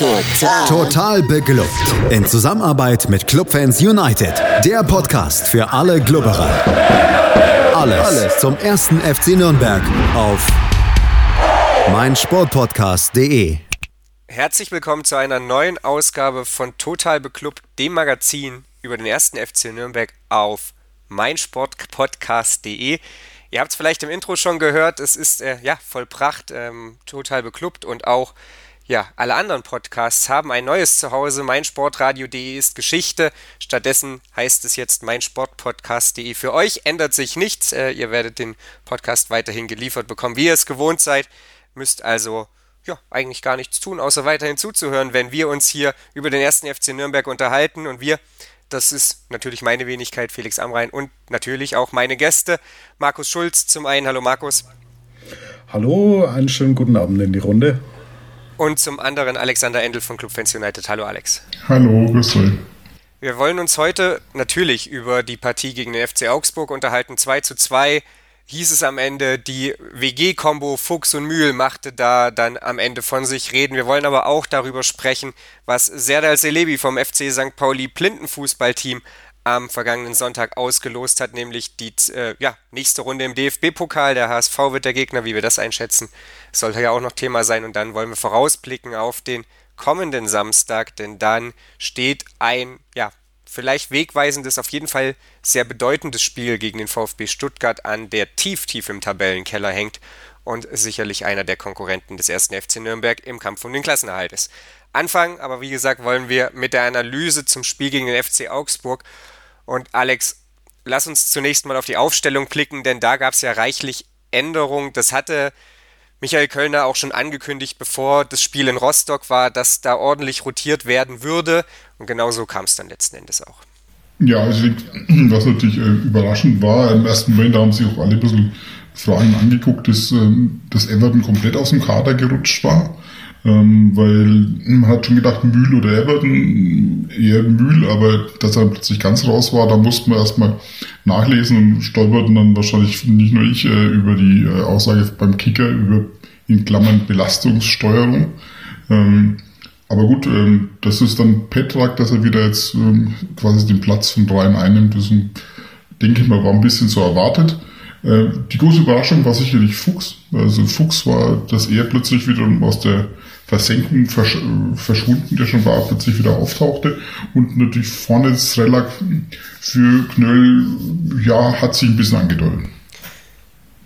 Total. Total beglückt. In Zusammenarbeit mit Clubfans United. Der Podcast für alle Glubberer. Alles, Alles zum ersten FC Nürnberg auf meinsportpodcast.de. Herzlich willkommen zu einer neuen Ausgabe von Total Beklubbt, dem Magazin über den ersten FC Nürnberg auf meinsportpodcast.de. Ihr habt es vielleicht im Intro schon gehört, es ist äh, ja vollbracht, ähm, total beklubbt und auch ja, alle anderen Podcasts haben ein neues Zuhause. meinsportradio.de ist Geschichte. Stattdessen heißt es jetzt meinsportpodcast.de. Für euch ändert sich nichts. Äh, ihr werdet den Podcast weiterhin geliefert bekommen, wie ihr es gewohnt seid. Müsst also ja, eigentlich gar nichts tun, außer weiterhin zuzuhören, wenn wir uns hier über den ersten FC Nürnberg unterhalten. Und wir, das ist natürlich meine Wenigkeit, Felix Amrein und natürlich auch meine Gäste. Markus Schulz zum einen. Hallo Markus. Hallo, einen schönen guten Abend in die Runde und zum anderen Alexander Endel von Club Fans United. Hallo Alex. Hallo, grüß euch. Wir wollen uns heute natürlich über die Partie gegen den FC Augsburg unterhalten. 2 zu 2 hieß es am Ende. Die WG-Kombo Fuchs und Mühl machte da dann am Ende von sich reden. Wir wollen aber auch darüber sprechen, was Serdal Selebi vom FC St. Pauli Plintenfußballteam am vergangenen Sonntag ausgelost hat, nämlich die äh, ja, nächste Runde im DFB-Pokal. Der HSV wird der Gegner, wie wir das einschätzen, sollte ja auch noch Thema sein. Und dann wollen wir vorausblicken auf den kommenden Samstag, denn dann steht ein, ja, vielleicht wegweisendes, auf jeden Fall sehr bedeutendes Spiel gegen den VfB Stuttgart an, der tief, tief im Tabellenkeller hängt und sicherlich einer der Konkurrenten des ersten FC Nürnberg im Kampf um den Klassenerhalt ist. Anfangen, aber wie gesagt, wollen wir mit der Analyse zum Spiel gegen den FC Augsburg und Alex, lass uns zunächst mal auf die Aufstellung blicken, denn da gab es ja reichlich Änderungen. Das hatte Michael Kölner auch schon angekündigt, bevor das Spiel in Rostock war, dass da ordentlich rotiert werden würde. Und genauso kam es dann letzten Endes auch. Ja, also was natürlich äh, überraschend war, im ersten Moment haben sich auch alle ein bisschen Fragen angeguckt, dass, ähm, dass Everton komplett aus dem Kader gerutscht war. Ähm, weil man hat schon gedacht, Mühl oder Everton, eher Mühl, aber dass er plötzlich ganz raus war, da mussten wir erstmal nachlesen und stolperten dann wahrscheinlich nicht nur ich äh, über die äh, Aussage beim Kicker über in Klammern Belastungssteuerung. Ähm, aber gut, ähm, das ist dann Petrak, dass er wieder jetzt ähm, quasi den Platz von dreien einnimmt. Das ist, denke ich mal, war ein bisschen so erwartet. Äh, die große Überraschung war sicherlich Fuchs. Also Fuchs war, dass er plötzlich wieder aus der Versenkung versch verschwunden, der schon war, plötzlich wieder auftauchte. Und natürlich vorne das Relax für Knöll, ja, hat sich ein bisschen angedeutet.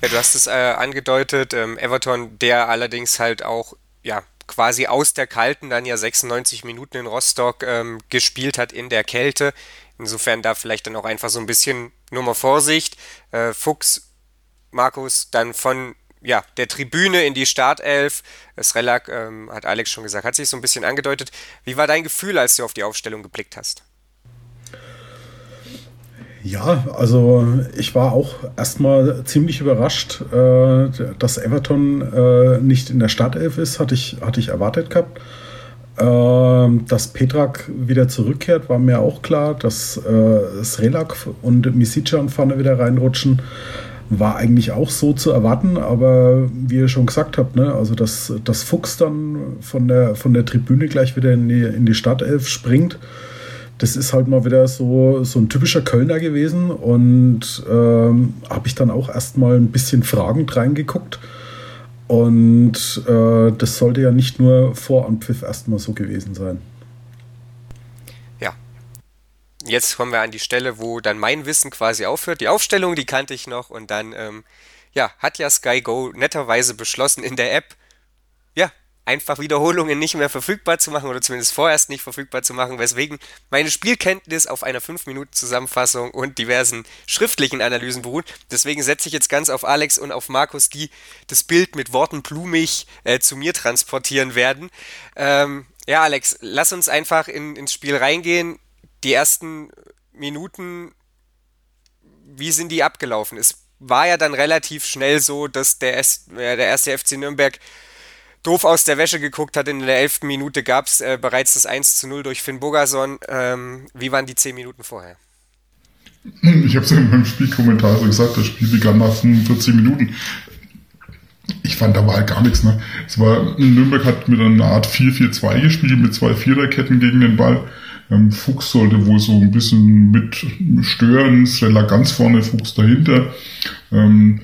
Ja, du hast es äh, angedeutet, ähm, Everton, der allerdings halt auch, ja, quasi aus der Kalten dann ja 96 Minuten in Rostock ähm, gespielt hat in der Kälte. Insofern da vielleicht dann auch einfach so ein bisschen nur mal Vorsicht. Äh, Fuchs, Markus, dann von ja, der Tribüne in die Startelf. Srelak, ähm, hat Alex schon gesagt, hat sich so ein bisschen angedeutet. Wie war dein Gefühl, als du auf die Aufstellung geblickt hast? Ja, also ich war auch erstmal ziemlich überrascht, äh, dass Everton äh, nicht in der Startelf ist, hatte ich, hatte ich erwartet gehabt. Äh, dass Petrak wieder zurückkehrt, war mir auch klar. Dass äh, Srelak und Misicjan vorne wieder reinrutschen, war eigentlich auch so zu erwarten, aber wie ihr schon gesagt habt, ne, also dass das Fuchs dann von der, von der Tribüne gleich wieder in die, in die Startelf springt, das ist halt mal wieder so, so ein typischer Kölner gewesen und ähm, habe ich dann auch erstmal ein bisschen fragend reingeguckt. Und äh, das sollte ja nicht nur vor Anpfiff erstmal so gewesen sein jetzt kommen wir an die Stelle, wo dann mein Wissen quasi aufhört. Die Aufstellung, die kannte ich noch und dann, ähm, ja, hat ja Sky Go netterweise beschlossen in der App, ja, einfach Wiederholungen nicht mehr verfügbar zu machen oder zumindest vorerst nicht verfügbar zu machen, weswegen meine Spielkenntnis auf einer 5-Minuten-Zusammenfassung und diversen schriftlichen Analysen beruht. Deswegen setze ich jetzt ganz auf Alex und auf Markus, die das Bild mit Worten blumig äh, zu mir transportieren werden. Ähm, ja, Alex, lass uns einfach in, ins Spiel reingehen die ersten Minuten, wie sind die abgelaufen? Es war ja dann relativ schnell so, dass der, S der erste FC Nürnberg doof aus der Wäsche geguckt hat. In der elften Minute gab es äh, bereits das 1 zu 0 durch Finn Bogason. Ähm, wie waren die zehn Minuten vorher? Ich habe es ja in meinem Spielkommentar so gesagt, das Spiel begann nach 45 Minuten. ich fand, da war halt gar nichts. Ne? Es war, Nürnberg hat mit einer Art 4-4-2 gespielt, mit zwei Viererketten gegen den Ball. Ähm, Fuchs sollte wohl so ein bisschen mit stören, Srella ganz vorne, Fuchs dahinter. Ähm,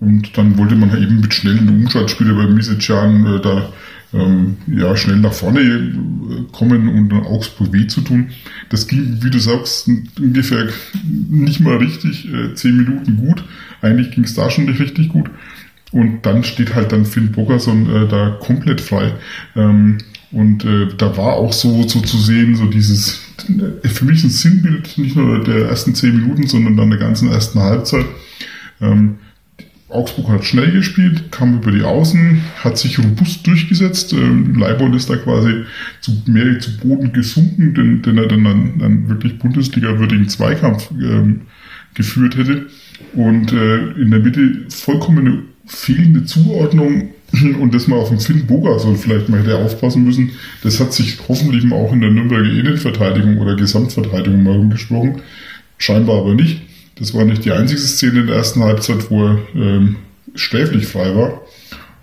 und dann wollte man eben mit schnellen Umschaltspielen bei Misicjan äh, da ähm, ja, schnell nach vorne äh, kommen und Augsburg weh zu tun. Das ging, wie du sagst, ungefähr nicht mal richtig, äh, zehn Minuten gut. Eigentlich ging es da schon nicht richtig gut. Und dann steht halt dann Finn Bogerson äh, da komplett frei. Ähm, und äh, da war auch so, so zu sehen, so dieses, äh, für mich ein Sinnbild, nicht nur der ersten zehn Minuten, sondern dann der ganzen ersten Halbzeit. Ähm, Augsburg hat schnell gespielt, kam über die Außen, hat sich robust durchgesetzt. Ähm, Leibold ist da quasi zu, mehr zu Boden gesunken, denn, denn er dann einen, wirklich Bundesliga-würdigen Zweikampf ähm, geführt hätte. Und äh, in der Mitte vollkommene fehlende Zuordnung und das mal auf den Finn Bogerson vielleicht mal hätte aufpassen müssen. Das hat sich hoffentlich mal auch in der Nürnberger Innenverteidigung oder Gesamtverteidigung mal umgesprochen. Scheinbar aber nicht. Das war nicht die einzige Szene in der ersten Halbzeit, wo er ähm, sträflich frei war.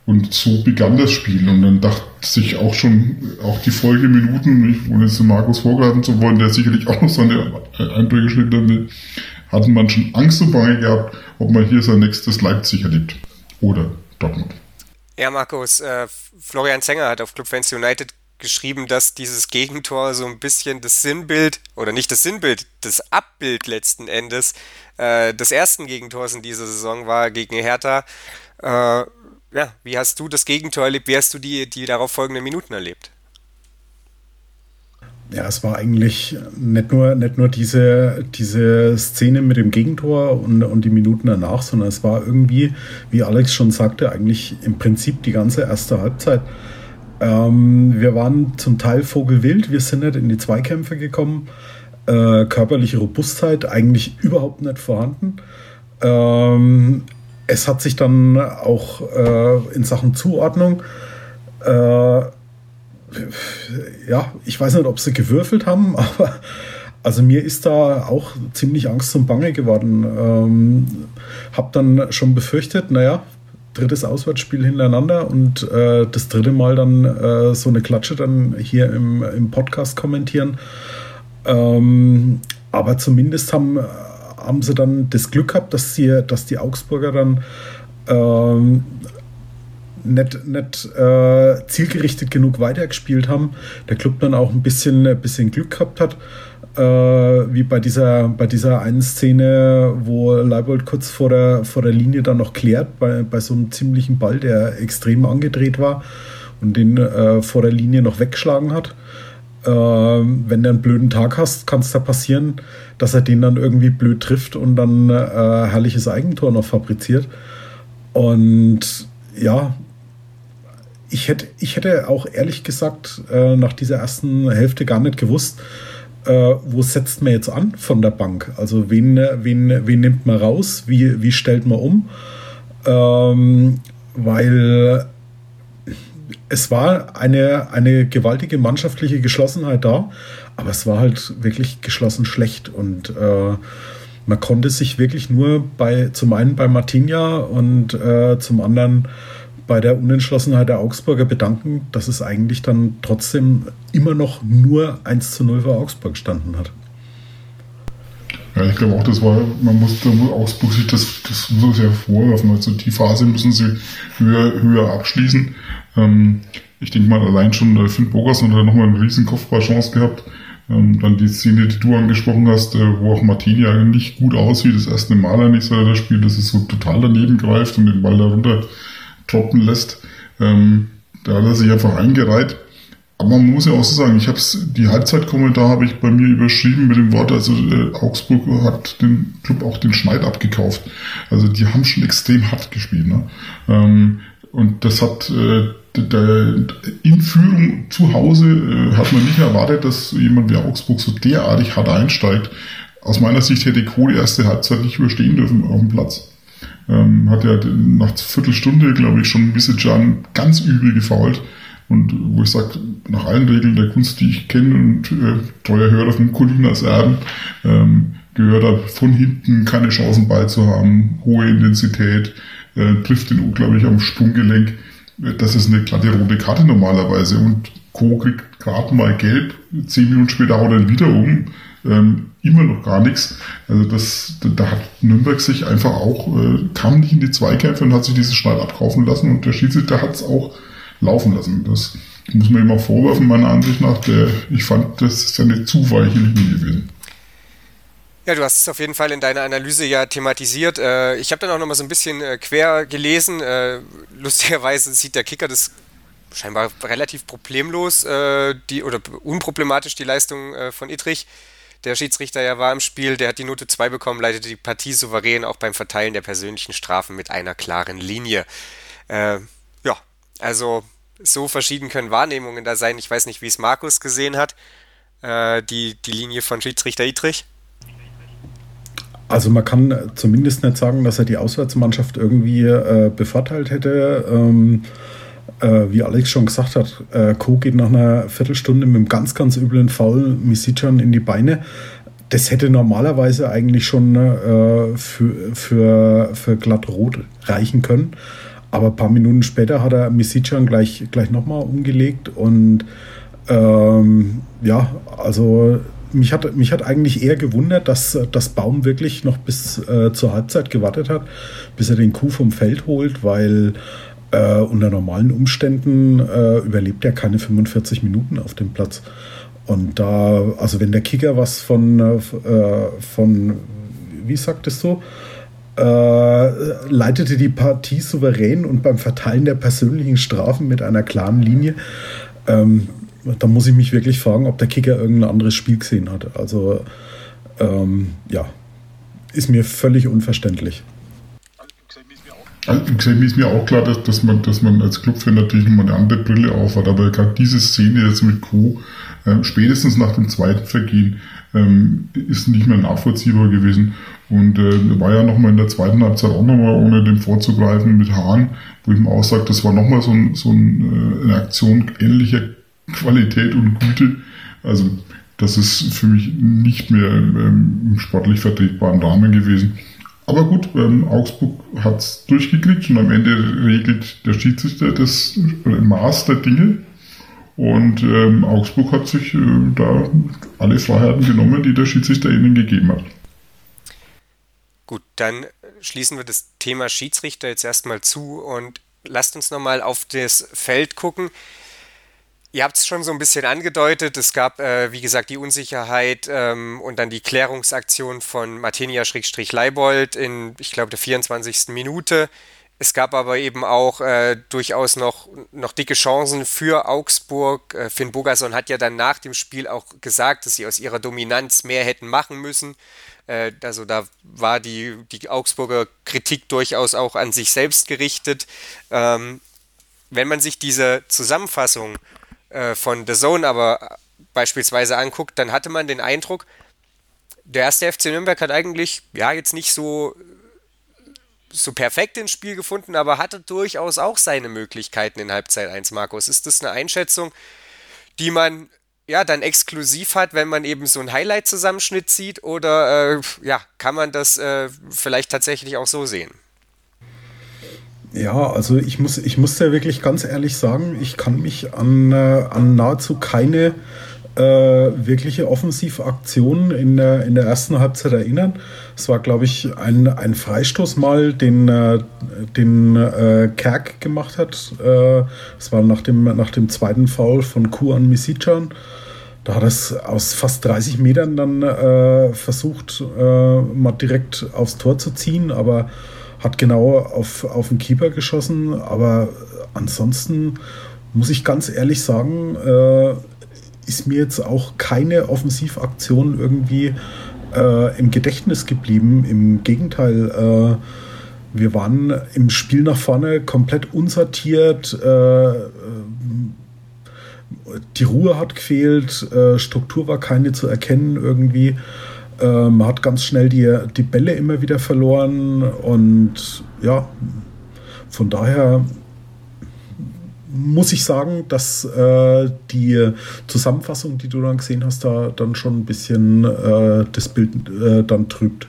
Und so begann das Spiel. Und dann dachte sich auch schon, auch die Folgeminuten, ohne jetzt Markus vorgreifen zu wollen, der sicherlich auch noch seine Eindrücke schildern will, hatten man schon Angst und Bange gehabt, ob man hier sein nächstes Leipzig erlebt. Oder Dortmund. Ja, Markus, äh, Florian Zenger hat auf Club Fans United geschrieben, dass dieses Gegentor so ein bisschen das Sinnbild, oder nicht das Sinnbild, das Abbild letzten Endes äh, des ersten Gegentors in dieser Saison war gegen Hertha. Äh, ja, wie hast du das Gegentor erlebt? Wie hast du die, die darauf folgenden Minuten erlebt? Ja, es war eigentlich nicht nur, nicht nur diese, diese Szene mit dem Gegentor und, und die Minuten danach, sondern es war irgendwie, wie Alex schon sagte, eigentlich im Prinzip die ganze erste Halbzeit. Ähm, wir waren zum Teil vogelwild, wir sind nicht in die Zweikämpfe gekommen. Äh, körperliche Robustheit eigentlich überhaupt nicht vorhanden. Ähm, es hat sich dann auch äh, in Sachen Zuordnung äh, ja, ich weiß nicht, ob sie gewürfelt haben, aber also mir ist da auch ziemlich Angst und Bange geworden. Ähm, hab dann schon befürchtet, naja, drittes Auswärtsspiel hintereinander und äh, das dritte Mal dann äh, so eine Klatsche dann hier im, im Podcast kommentieren. Ähm, aber zumindest haben, haben sie dann das Glück gehabt, dass, sie, dass die Augsburger dann ähm, nicht, nicht äh, zielgerichtet genug weitergespielt haben. Der Club dann auch ein bisschen, ein bisschen Glück gehabt hat. Äh, wie bei dieser, bei dieser einen Szene, wo Leibold kurz vor der, vor der Linie dann noch klärt, bei, bei so einem ziemlichen Ball, der extrem angedreht war und den äh, vor der Linie noch weggeschlagen hat. Äh, wenn du einen blöden Tag hast, kann es da passieren, dass er den dann irgendwie blöd trifft und dann äh, herrliches Eigentor noch fabriziert. Und ja, ich hätte, ich hätte auch ehrlich gesagt äh, nach dieser ersten Hälfte gar nicht gewusst, äh, wo setzt man jetzt an von der Bank? Also wen, wen, wen nimmt man raus? Wie, wie stellt man um? Ähm, weil es war eine, eine gewaltige mannschaftliche Geschlossenheit da, aber es war halt wirklich geschlossen schlecht und äh, man konnte sich wirklich nur bei zum einen bei Martinia und äh, zum anderen bei der Unentschlossenheit der Augsburger bedanken, dass es eigentlich dann trotzdem immer noch nur 1 zu 0 für Augsburg gestanden hat. Ja, ich glaube auch, das war, man muss, Augsburg sich das, das muss ja vorwerfen. Also die Phase müssen sie höher, höher abschließen. Ähm, ich denke mal, allein schon äh, Finn Bogerson hat nochmal eine riesen Kopfballchance gehabt. Ähm, dann die Szene, die du angesprochen hast, äh, wo auch Martini eigentlich gut aussieht, das erste Mal eigentlich seit er das Spiel, dass es so total daneben greift und den Ball darunter droppen lässt. Ähm, da hat er sich einfach eingereiht. Aber man muss ja auch so sagen, ich habe die Halbzeitkommentar habe ich bei mir überschrieben mit dem Wort, also äh, Augsburg hat den Club auch den Schneid abgekauft. Also die haben schon extrem hart gespielt. Ne? Ähm, und das hat äh, in Führung zu Hause äh, hat man nicht erwartet, dass jemand wie Augsburg so derartig hart einsteigt. Aus meiner Sicht hätte Kohl die erste Halbzeit nicht überstehen dürfen auf dem Platz. Ähm, hat ja nach Viertelstunde, glaube ich, schon Can ganz übel gefault. Und wo ich sage, nach allen Regeln der Kunst, die ich kenne und äh, treuer Hörer von Colinas Erben, ähm, gehört da von hinten keine Chancen beizuhaben, hohe Intensität, äh, trifft ihn unglaublich am Sprunggelenk. Das ist eine glatte rote Karte normalerweise und Co. kriegt gerade mal gelb, zehn Minuten später haut er wieder um. Ähm, immer noch gar nichts. Also das, da hat Nürnberg sich einfach auch, äh, kam nicht in die Zweikämpfe und hat sich diesen Schneid abkaufen lassen und der Schiedsrichter hat es auch laufen lassen. Das muss man auch vorwerfen, meiner Ansicht nach. Der, ich fand, das ist eine zu weiche Linie gewesen. Ja, du hast es auf jeden Fall in deiner Analyse ja thematisiert. Äh, ich habe dann auch noch mal so ein bisschen äh, quer gelesen. Äh, lustigerweise sieht der Kicker das scheinbar relativ problemlos die, oder unproblematisch die Leistung von Ittrich. Der Schiedsrichter ja war im Spiel, der hat die Note 2 bekommen, leitete die Partie souverän auch beim Verteilen der persönlichen Strafen mit einer klaren Linie. Äh, ja, also so verschieden können Wahrnehmungen da sein. Ich weiß nicht, wie es Markus gesehen hat, äh, die, die Linie von Schiedsrichter Idrich. Also man kann zumindest nicht sagen, dass er die Auswärtsmannschaft irgendwie äh, bevorteilt hätte. Ähm, äh, wie Alex schon gesagt hat, äh, Co geht nach einer Viertelstunde mit einem ganz, ganz üblen Foul Misicjan in die Beine. Das hätte normalerweise eigentlich schon äh, für, für, für glatt rot reichen können. Aber ein paar Minuten später hat er Misicjan gleich, gleich nochmal umgelegt und ähm, ja, also mich hat, mich hat eigentlich eher gewundert, dass das Baum wirklich noch bis äh, zur Halbzeit gewartet hat, bis er den Kuh vom Feld holt, weil äh, unter normalen Umständen äh, überlebt er keine 45 Minuten auf dem Platz. Und da, also wenn der Kicker was von, äh, von wie sagt es so, äh, leitete die Partie souverän und beim Verteilen der persönlichen Strafen mit einer klaren Linie. Ähm, da muss ich mich wirklich fragen, ob der Kicker irgendein anderes Spiel gesehen hat. Also ähm, ja, ist mir völlig unverständlich. Gesehen ist mir auch klar, dass, dass, man, dass man als Clubfan natürlich nochmal eine andere Brille aufhat, aber gerade diese Szene jetzt mit Co. Äh, spätestens nach dem zweiten Vergehen ähm, ist nicht mehr nachvollziehbar gewesen und äh, war ja nochmal in der zweiten Halbzeit auch nochmal, ohne dem vorzugreifen, mit Hahn, wo ich mir auch sage, das war nochmal so, ein, so ein, äh, eine Aktion ähnlicher Qualität und Güte. Also das ist für mich nicht mehr ähm, im sportlich vertretbaren Rahmen gewesen. Aber gut, ähm, Augsburg hat es durchgekriegt und am Ende regelt der Schiedsrichter das Maß der Dinge. Und ähm, Augsburg hat sich äh, da alle Freiheiten genommen, die der Schiedsrichter ihnen gegeben hat. Gut, dann schließen wir das Thema Schiedsrichter jetzt erstmal zu und lasst uns nochmal auf das Feld gucken. Ihr habt es schon so ein bisschen angedeutet. Es gab, äh, wie gesagt, die Unsicherheit ähm, und dann die Klärungsaktion von Martinia-Leibold in, ich glaube, der 24. Minute. Es gab aber eben auch äh, durchaus noch, noch dicke Chancen für Augsburg. Äh, Finn Bogason hat ja dann nach dem Spiel auch gesagt, dass sie aus ihrer Dominanz mehr hätten machen müssen. Äh, also da war die, die Augsburger Kritik durchaus auch an sich selbst gerichtet. Ähm, wenn man sich diese Zusammenfassung äh, von The Zone aber beispielsweise anguckt, dann hatte man den Eindruck, der erste FC Nürnberg hat eigentlich, ja, jetzt nicht so, so perfekt ins Spiel gefunden, aber hatte durchaus auch seine Möglichkeiten in Halbzeit 1, Markus. Ist das eine Einschätzung, die man ja dann exklusiv hat, wenn man eben so einen Highlight-Zusammenschnitt sieht? Oder äh, ja, kann man das äh, vielleicht tatsächlich auch so sehen? Ja, also ich muss, ich muss ja wirklich ganz ehrlich sagen, ich kann mich an, äh, an nahezu keine äh, wirkliche Offensivaktion in der, in der ersten Halbzeit erinnern. Es war, glaube ich, ein, ein Freistoß mal, den, äh, den äh, Kerk gemacht hat. Äh, es war nach dem, nach dem zweiten Foul von Kuan Misicjan. Da hat es aus fast 30 Metern dann äh, versucht, mal direkt aufs Tor zu ziehen, aber hat genau auf, auf den Keeper geschossen, aber ansonsten muss ich ganz ehrlich sagen, äh, ist mir jetzt auch keine Offensivaktion irgendwie äh, im Gedächtnis geblieben. Im Gegenteil, äh, wir waren im Spiel nach vorne komplett unsortiert. Äh, die Ruhe hat gefehlt, äh, Struktur war keine zu erkennen irgendwie. Äh, man hat ganz schnell die, die Bälle immer wieder verloren und ja, von daher muss ich sagen, dass äh, die Zusammenfassung, die du dann gesehen hast, da dann schon ein bisschen äh, das Bild äh, dann trübt.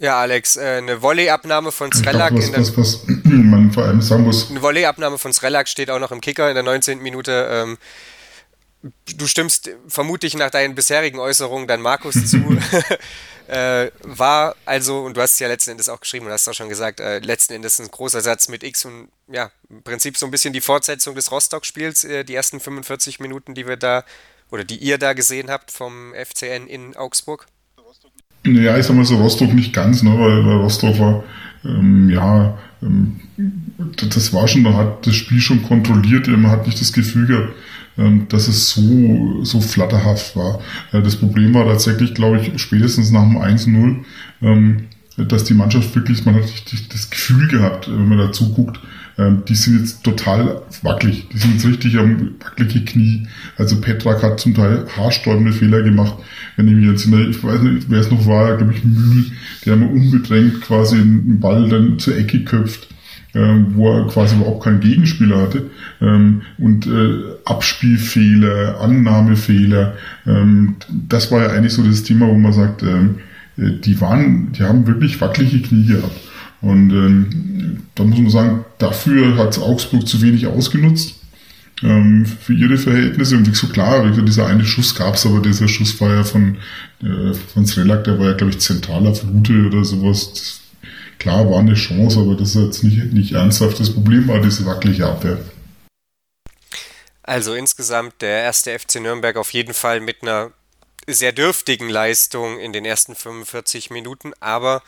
Ja, Alex, äh, eine Volleyabnahme von Srelak was, in der. Was, was man vor allem sagen muss. Eine Volleyabnahme von Srelak steht auch noch im Kicker in der 19. Minute. Ähm, du stimmst vermutlich nach deinen bisherigen Äußerungen dann Markus zu. äh, war also, und du hast es ja letzten Endes auch geschrieben und hast auch schon gesagt, äh, letzten Endes ein großer Satz mit X und ja, im Prinzip so ein bisschen die Fortsetzung des Rostock-Spiels, äh, die ersten 45 Minuten, die wir da oder die ihr da gesehen habt vom FCN in Augsburg. Ja, ich sag mal so Rostock nicht ganz, ne, weil, weil Rostock war, ähm, ja, ähm, das war schon, man hat das Spiel schon kontrolliert, man hat nicht das Gefühl gehabt, dass es so, so flatterhaft war. Äh, das Problem war tatsächlich, glaube ich, spätestens nach dem 1-0, ähm, dass die Mannschaft wirklich, man hat richtig das Gefühl gehabt, wenn man dazu guckt, ähm, die sind jetzt total wackelig. Die sind jetzt richtig am wackelige Knie. Also Petrak hat zum Teil haarsträubende Fehler gemacht. Wenn ich mich jetzt in der, ich weiß nicht, wer es noch war, glaube ich, Mühl, der mal unbedrängt quasi einen Ball dann zur Ecke köpft ähm, wo er quasi überhaupt keinen Gegenspieler hatte. Ähm, und äh, Abspielfehler, Annahmefehler, ähm, das war ja eigentlich so das Thema, wo man sagt, ähm, äh, die waren, die haben wirklich wackelige Knie gehabt. Und ähm, da muss man sagen, dafür hat Augsburg zu wenig ausgenutzt ähm, für ihre Verhältnisse. Und so klar, dieser eine Schuss gab es, aber dieser Schuss war ja von, äh, von Srelak, der war ja, glaube ich, zentraler Flute oder sowas. Das Klar war eine Chance, aber das ist jetzt nicht, nicht ernsthaft. Das Problem war diese wackelige Abwehr. Also insgesamt der erste FC Nürnberg auf jeden Fall mit einer sehr dürftigen Leistung in den ersten 45 Minuten, aber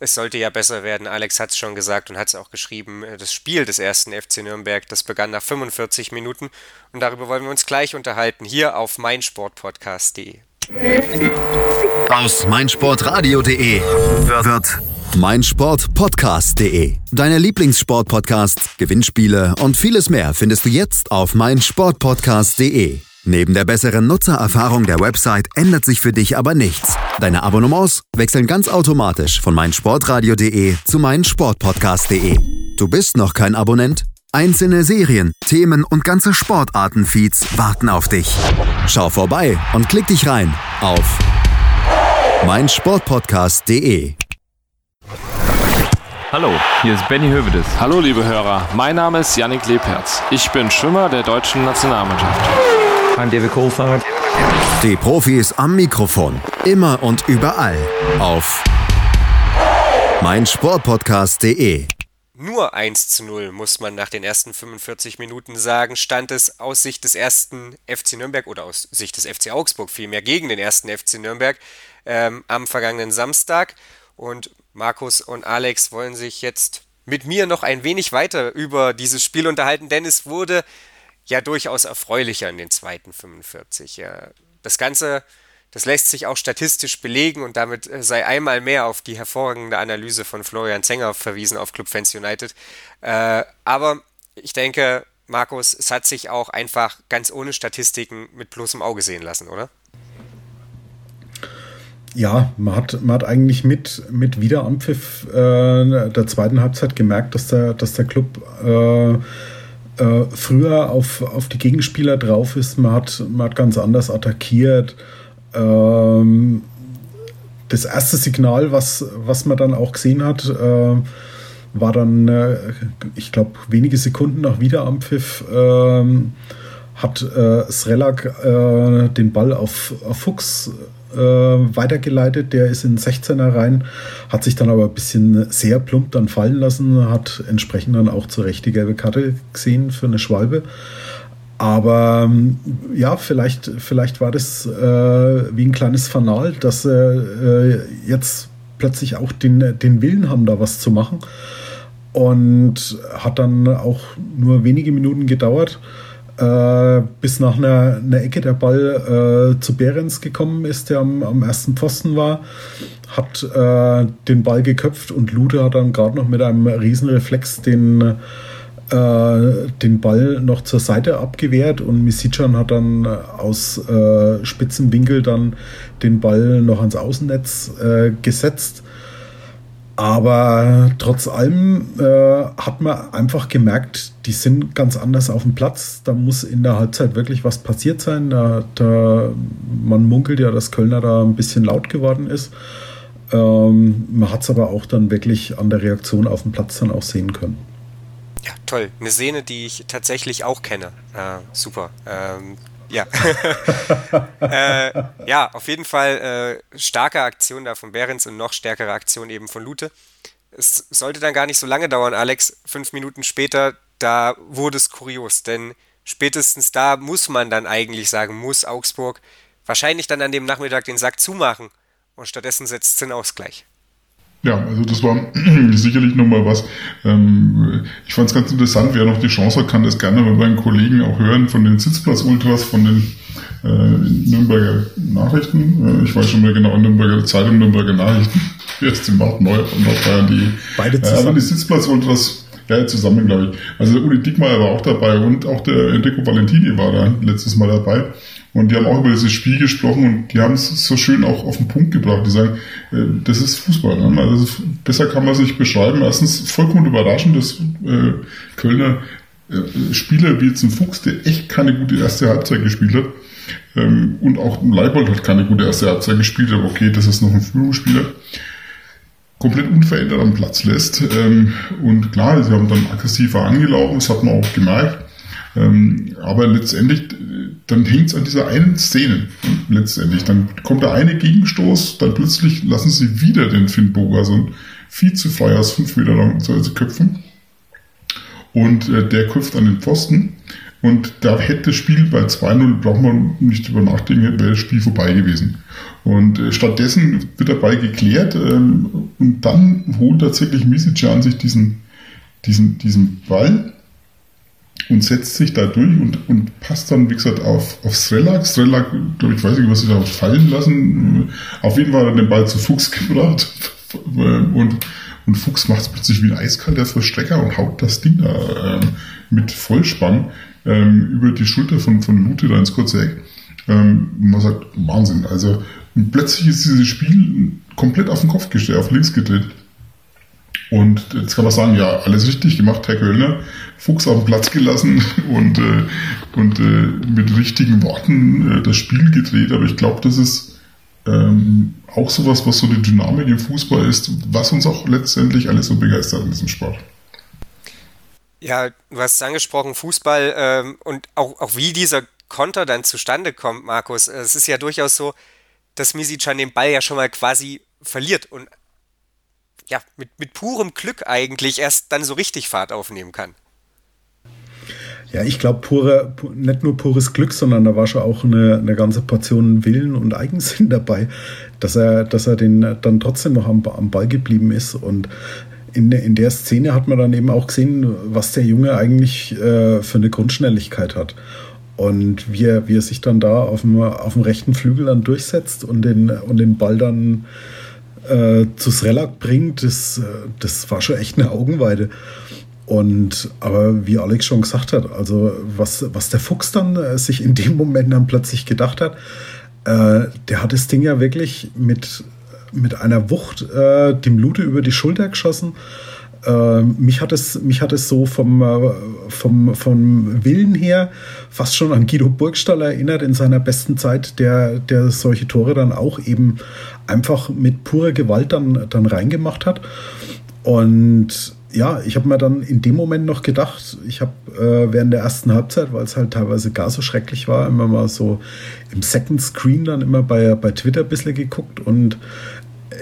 es sollte ja besser werden. Alex hat es schon gesagt und hat es auch geschrieben. Das Spiel des ersten FC Nürnberg, das begann nach 45 Minuten und darüber wollen wir uns gleich unterhalten hier auf meinsportpodcast.de. Aus meinsportradio.de wird meinsportpodcast.de. Deine Lieblingssportpodcasts, Gewinnspiele und vieles mehr findest du jetzt auf meinsportpodcast.de. Neben der besseren Nutzererfahrung der Website ändert sich für dich aber nichts. Deine Abonnements wechseln ganz automatisch von meinsportradio.de zu meinsportpodcast.de. Du bist noch kein Abonnent? Einzelne Serien, Themen und ganze Sportarten-Feeds warten auf dich. Schau vorbei und klick dich rein auf meinsportpodcast.de. Hallo, hier ist Benny Hövedes. Hallo liebe Hörer, mein Name ist Yannick Lebherz. Ich bin Schwimmer der deutschen Nationalmannschaft. I'm David Kohlfahrt. Die Profis am Mikrofon, immer und überall auf meinsportpodcast.de. Nur 1 zu 0 muss man nach den ersten 45 Minuten sagen, stand es aus Sicht des ersten FC Nürnberg oder aus Sicht des FC Augsburg vielmehr gegen den ersten FC Nürnberg ähm, am vergangenen Samstag. Und Markus und Alex wollen sich jetzt mit mir noch ein wenig weiter über dieses Spiel unterhalten, denn es wurde ja durchaus erfreulicher in den zweiten 45. Ja, das Ganze, das lässt sich auch statistisch belegen und damit äh, sei einmal mehr auf die hervorragende Analyse von Florian Zenger verwiesen auf Club Fans United. Äh, aber ich denke, Markus, es hat sich auch einfach ganz ohne Statistiken mit bloßem Auge sehen lassen, oder? Ja, man hat, man hat eigentlich mit, mit Wiederanpfiff äh, der zweiten Halbzeit gemerkt, dass der, dass der Club äh, äh, früher auf, auf die Gegenspieler drauf ist. Man hat, man hat ganz anders attackiert. Ähm, das erste Signal, was, was man dann auch gesehen hat, äh, war dann, äh, ich glaube, wenige Sekunden nach Wiederanpfiff ähm, hat äh, Srelak äh, den Ball auf, auf Fuchs äh, weitergeleitet. Der ist in 16er rein, hat sich dann aber ein bisschen sehr plump dann fallen lassen, hat entsprechend dann auch zur rechte gelbe Karte gesehen für eine Schwalbe. Aber ähm, ja, vielleicht, vielleicht war das äh, wie ein kleines Fanal, dass sie äh, jetzt plötzlich auch den, den Willen haben, da was zu machen. Und hat dann auch nur wenige Minuten gedauert äh, bis nach einer, einer, Ecke der Ball äh, zu Behrens gekommen ist, der am, am ersten Pfosten war, hat äh, den Ball geköpft und Lute hat dann gerade noch mit einem Riesenreflex den, äh, den Ball noch zur Seite abgewehrt und Misicjan hat dann aus äh, spitzen Winkel dann den Ball noch ans Außennetz äh, gesetzt aber trotz allem äh, hat man einfach gemerkt, die sind ganz anders auf dem Platz. Da muss in der Halbzeit wirklich was passiert sein. Da, da, man munkelt ja, dass Kölner da ein bisschen laut geworden ist. Ähm, man hat es aber auch dann wirklich an der Reaktion auf dem Platz dann auch sehen können. Ja, toll. Eine Szene, die ich tatsächlich auch kenne. Äh, super. Ähm, ja. äh, ja, auf jeden Fall äh, starke Aktion da von Behrens und noch stärkere Aktion eben von Lute. Es sollte dann gar nicht so lange dauern, Alex. Fünf Minuten später, da wurde es kurios, denn spätestens da muss man dann eigentlich sagen, muss Augsburg wahrscheinlich dann an dem Nachmittag den Sack zumachen und stattdessen setzt es den Ausgleich. Ja, also das war sicherlich nochmal was. Ähm, ich fand es ganz interessant, wer noch die Chance hat, kann das gerne mit meinen Kollegen auch hören von den Sitzplatz-Ultras, von den äh, Nürnberger Nachrichten. Äh, ich weiß schon mal genau, Nürnberger Zeitung, Nürnberger Nachrichten. Jetzt im Markt Neu und auch die, Beide zusammen. Äh, aber die Sitzplatz-Ultras ja, zusammen, glaube ich. Also Uli Dickmeyer war auch dabei und auch der Enrico Valentini war da letztes Mal dabei. Und die haben auch über dieses Spiel gesprochen und die haben es so schön auch auf den Punkt gebracht. Die sagen, äh, das ist Fußball. Ne? Also besser kann man sich beschreiben. Erstens vollkommen überraschend, dass äh, Kölner äh, Spieler wie jetzt ein Fuchs, der echt keine gute erste Halbzeit gespielt hat, ähm, und auch Leibold hat keine gute erste Halbzeit gespielt, aber okay, das ist noch ein Führungsspieler komplett unverändert am Platz lässt. Ähm, und klar, sie haben dann aggressiver angelaufen, das hat man auch gemerkt. Ähm, aber letztendlich, dann hängt es an dieser einen Szene. Letztendlich, dann kommt der eine Gegenstoß, dann plötzlich lassen sie wieder den Finn Boga, so ein viel zu frei aus fünf Meter lang zu also köpfen. Und äh, der köpft an den Pfosten. Und da hätte das Spiel bei 2-0, braucht man nicht drüber nachdenken, wäre das Spiel vorbei gewesen. Und äh, stattdessen wird dabei geklärt ähm, und dann holt tatsächlich Misic an sich diesen, diesen, diesen Ball und setzt sich da durch und, und passt dann, wie gesagt, auf, auf Strelak. Strelak, ich weiß nicht, was sie da fallen lassen. Auf jeden Fall hat er den Ball zu Fuchs gebracht und, und Fuchs macht es plötzlich wie ein eiskalter Verstrecker und haut das Ding da ähm, mit Vollspann ähm, über die Schulter von, von Lute da ins kurze Eck. Ähm, man sagt, Wahnsinn. Also plötzlich ist dieses Spiel komplett auf den Kopf gestellt, auf links gedreht. Und jetzt kann man sagen, ja, alles richtig gemacht, Herr Kölner. Fuchs auf den Platz gelassen und, äh, und äh, mit richtigen Worten äh, das Spiel gedreht. Aber ich glaube, das ist ähm, auch sowas, was so die Dynamik im Fußball ist, was uns auch letztendlich alles so begeistert in diesem Sport. Ja, du hast es angesprochen, Fußball ähm, und auch, auch wie dieser Konter dann zustande kommt, Markus. Es ist ja durchaus so, dass Misicjan den Ball ja schon mal quasi verliert und ja, mit, mit purem Glück eigentlich erst dann so richtig Fahrt aufnehmen kann. Ja, ich glaube, nicht nur pures Glück, sondern da war schon auch eine, eine ganze Portion Willen und Eigensinn dabei, dass er, dass er den dann trotzdem noch am, am Ball geblieben ist. Und in, in der Szene hat man dann eben auch gesehen, was der Junge eigentlich äh, für eine Grundschnelligkeit hat. Und wie er, wie er sich dann da auf dem, auf dem rechten Flügel dann durchsetzt und den, und den Ball dann äh, zu Srelak bringt, das, das war schon echt eine Augenweide. Und aber wie Alex schon gesagt hat, also was, was der Fuchs dann äh, sich in dem Moment dann plötzlich gedacht hat, äh, der hat das Ding ja wirklich mit, mit einer Wucht äh, dem Lute über die Schulter geschossen äh, mich, hat es, mich hat es so vom, äh, vom, vom Willen her fast schon an Guido Burgstall erinnert in seiner besten Zeit, der, der solche Tore dann auch eben einfach mit purer Gewalt dann, dann reingemacht hat. Und ja, ich habe mir dann in dem Moment noch gedacht, ich habe äh, während der ersten Halbzeit, weil es halt teilweise gar so schrecklich war, immer mal so im Second Screen dann immer bei, bei Twitter ein bisschen geguckt und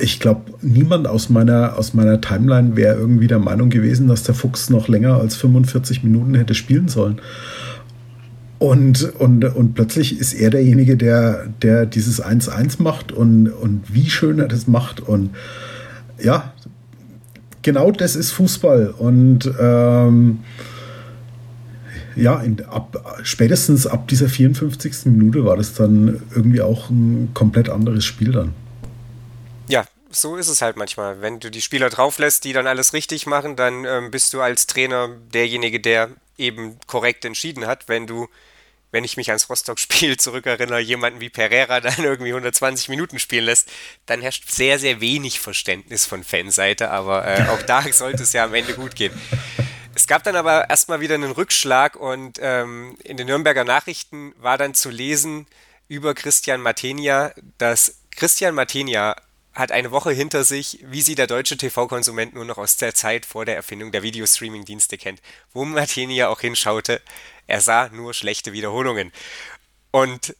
ich glaube, niemand aus meiner, aus meiner Timeline wäre irgendwie der Meinung gewesen, dass der Fuchs noch länger als 45 Minuten hätte spielen sollen. Und, und, und plötzlich ist er derjenige, der, der dieses 1-1 macht und, und wie schön er das macht. Und ja, genau das ist Fußball. Und ähm, ja, in, ab, spätestens ab dieser 54. Minute war das dann irgendwie auch ein komplett anderes Spiel dann ja, so ist es halt manchmal. Wenn du die Spieler drauflässt, die dann alles richtig machen, dann ähm, bist du als Trainer derjenige, der eben korrekt entschieden hat. Wenn du, wenn ich mich ans Rostock-Spiel zurückerinnere, jemanden wie Pereira dann irgendwie 120 Minuten spielen lässt, dann herrscht sehr, sehr wenig Verständnis von Fanseite, aber äh, auch da sollte es ja am Ende gut gehen. Es gab dann aber erstmal wieder einen Rückschlag und ähm, in den Nürnberger Nachrichten war dann zu lesen über Christian Matenia, dass Christian Matenia hat eine Woche hinter sich, wie sie der deutsche TV-Konsument nur noch aus der Zeit vor der Erfindung der Videostreaming-Dienste kennt. Wo Martini ja auch hinschaute, er sah nur schlechte Wiederholungen. Und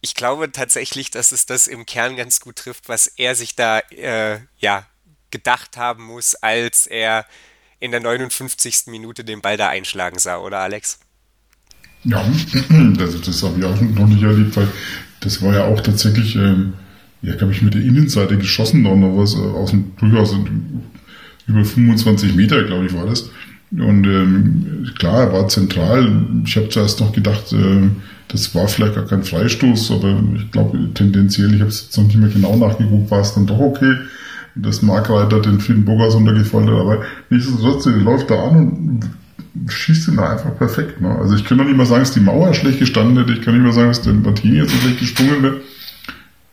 ich glaube tatsächlich, dass es das im Kern ganz gut trifft, was er sich da äh, ja gedacht haben muss, als er in der 59. Minute den Ball da einschlagen sah, oder Alex? Ja, das, das habe ich auch noch nicht erlebt, weil das war ja auch tatsächlich, ähm, ja, glaube ich, mit der Innenseite geschossen, da noch was äh, aus dem durchaus über 25 Meter, glaube ich, war das. Und ähm, klar, er war zentral. Ich habe zuerst noch gedacht, äh, das war vielleicht gar kein Freistoß, aber ich glaube tendenziell, ich habe es jetzt noch nicht mehr genau nachgeguckt, war es dann doch okay, dass Markreiter den Finn Bogas untergefallen hat. Aber nichtsdestotrotz, der läuft da an und schießt ihn da einfach perfekt. Ne? Also ich kann doch nicht mal sagen, dass die Mauer schlecht gestanden hätte, ich kann nicht mal sagen, dass der Martini jetzt so schlecht gesprungen wäre.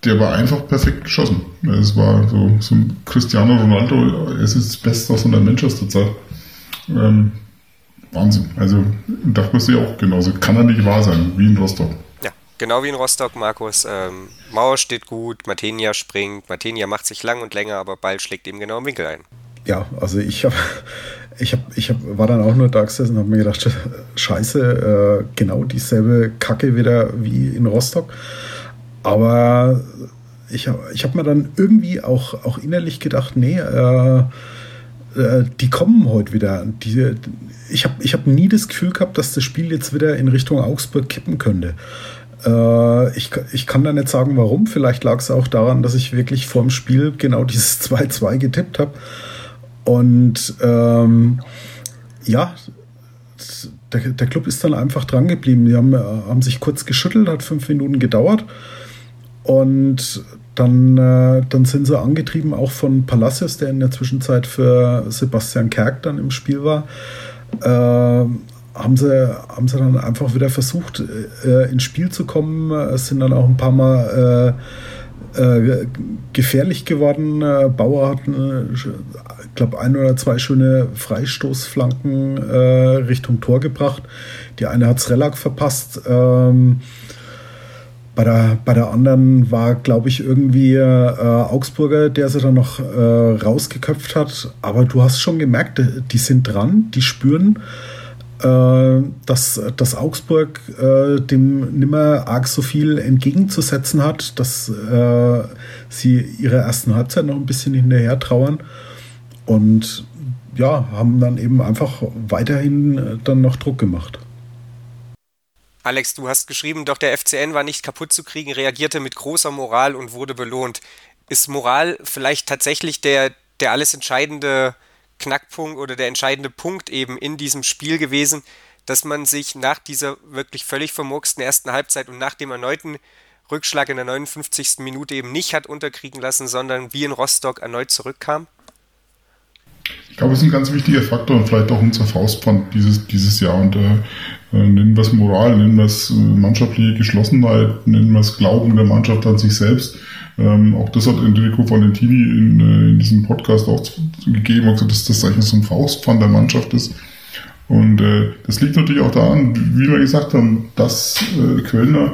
Der war einfach perfekt geschossen. Es war so, so ein Cristiano Ronaldo, es ist das Beste aus einer Manchester-Zeit. Ähm, Wahnsinn. Also dachte man sich auch genauso. Kann er nicht wahr sein, wie in Rostock. Ja, genau wie in Rostock, Markus. Ähm, Mauer steht gut, Matenia springt, Matenia macht sich lang und länger, aber Ball schlägt ihm genau im Winkel ein. Ja, also ich habe ich hab, ich hab, war dann auch nur da gesessen und habe mir gedacht, scheiße, äh, genau dieselbe Kacke wieder wie in Rostock. Aber ich habe ich hab mir dann irgendwie auch, auch innerlich gedacht, nee, äh, äh, die kommen heute wieder. Die, ich habe ich hab nie das Gefühl gehabt, dass das Spiel jetzt wieder in Richtung Augsburg kippen könnte. Äh, ich, ich kann da nicht sagen, warum. Vielleicht lag es auch daran, dass ich wirklich vorm Spiel genau dieses 2-2 getippt habe. Und ähm, ja, der, der Club ist dann einfach dran geblieben. Die haben, äh, haben sich kurz geschüttelt, hat fünf Minuten gedauert. Und dann, äh, dann sind sie angetrieben, auch von Palacios, der in der Zwischenzeit für Sebastian Kerk dann im Spiel war. Äh, haben sie, haben sie dann einfach wieder versucht, äh, ins Spiel zu kommen. Es sind dann auch ein paar Mal äh, äh, gefährlich geworden. Äh, Bauer hat, ich glaube, ein oder zwei schöne Freistoßflanken Richtung Tor gebracht. Die eine hat Srelak verpasst. Ähm, bei der, bei der anderen war, glaube ich, irgendwie äh, Augsburger, der sie dann noch äh, rausgeköpft hat. Aber du hast schon gemerkt, die sind dran, die spüren, äh, dass, dass Augsburg äh, dem nimmer arg so viel entgegenzusetzen hat, dass äh, sie ihre ersten Halbzeit noch ein bisschen hinterher trauern. Und ja, haben dann eben einfach weiterhin dann noch Druck gemacht. Alex, du hast geschrieben, doch der FCN war nicht kaputt zu kriegen, reagierte mit großer Moral und wurde belohnt. Ist Moral vielleicht tatsächlich der, der alles entscheidende Knackpunkt oder der entscheidende Punkt eben in diesem Spiel gewesen, dass man sich nach dieser wirklich völlig vermurksten ersten Halbzeit und nach dem erneuten Rückschlag in der 59. Minute eben nicht hat unterkriegen lassen, sondern wie in Rostock erneut zurückkam? Ich glaube, es ist ein ganz wichtiger Faktor und vielleicht auch unser Faustpfand dieses, dieses Jahr. Und äh, äh, nennen wir es Moral, nennen wir es äh, mannschaftliche Geschlossenheit, nennen wir es Glauben der Mannschaft an sich selbst. Ähm, auch das hat Enrico Valentini in, äh, in diesem Podcast auch gegeben, also dass das eigentlich so ein Faustpfand der Mannschaft ist. Und äh, das liegt natürlich auch daran, wie wir gesagt haben, dass äh, Kölner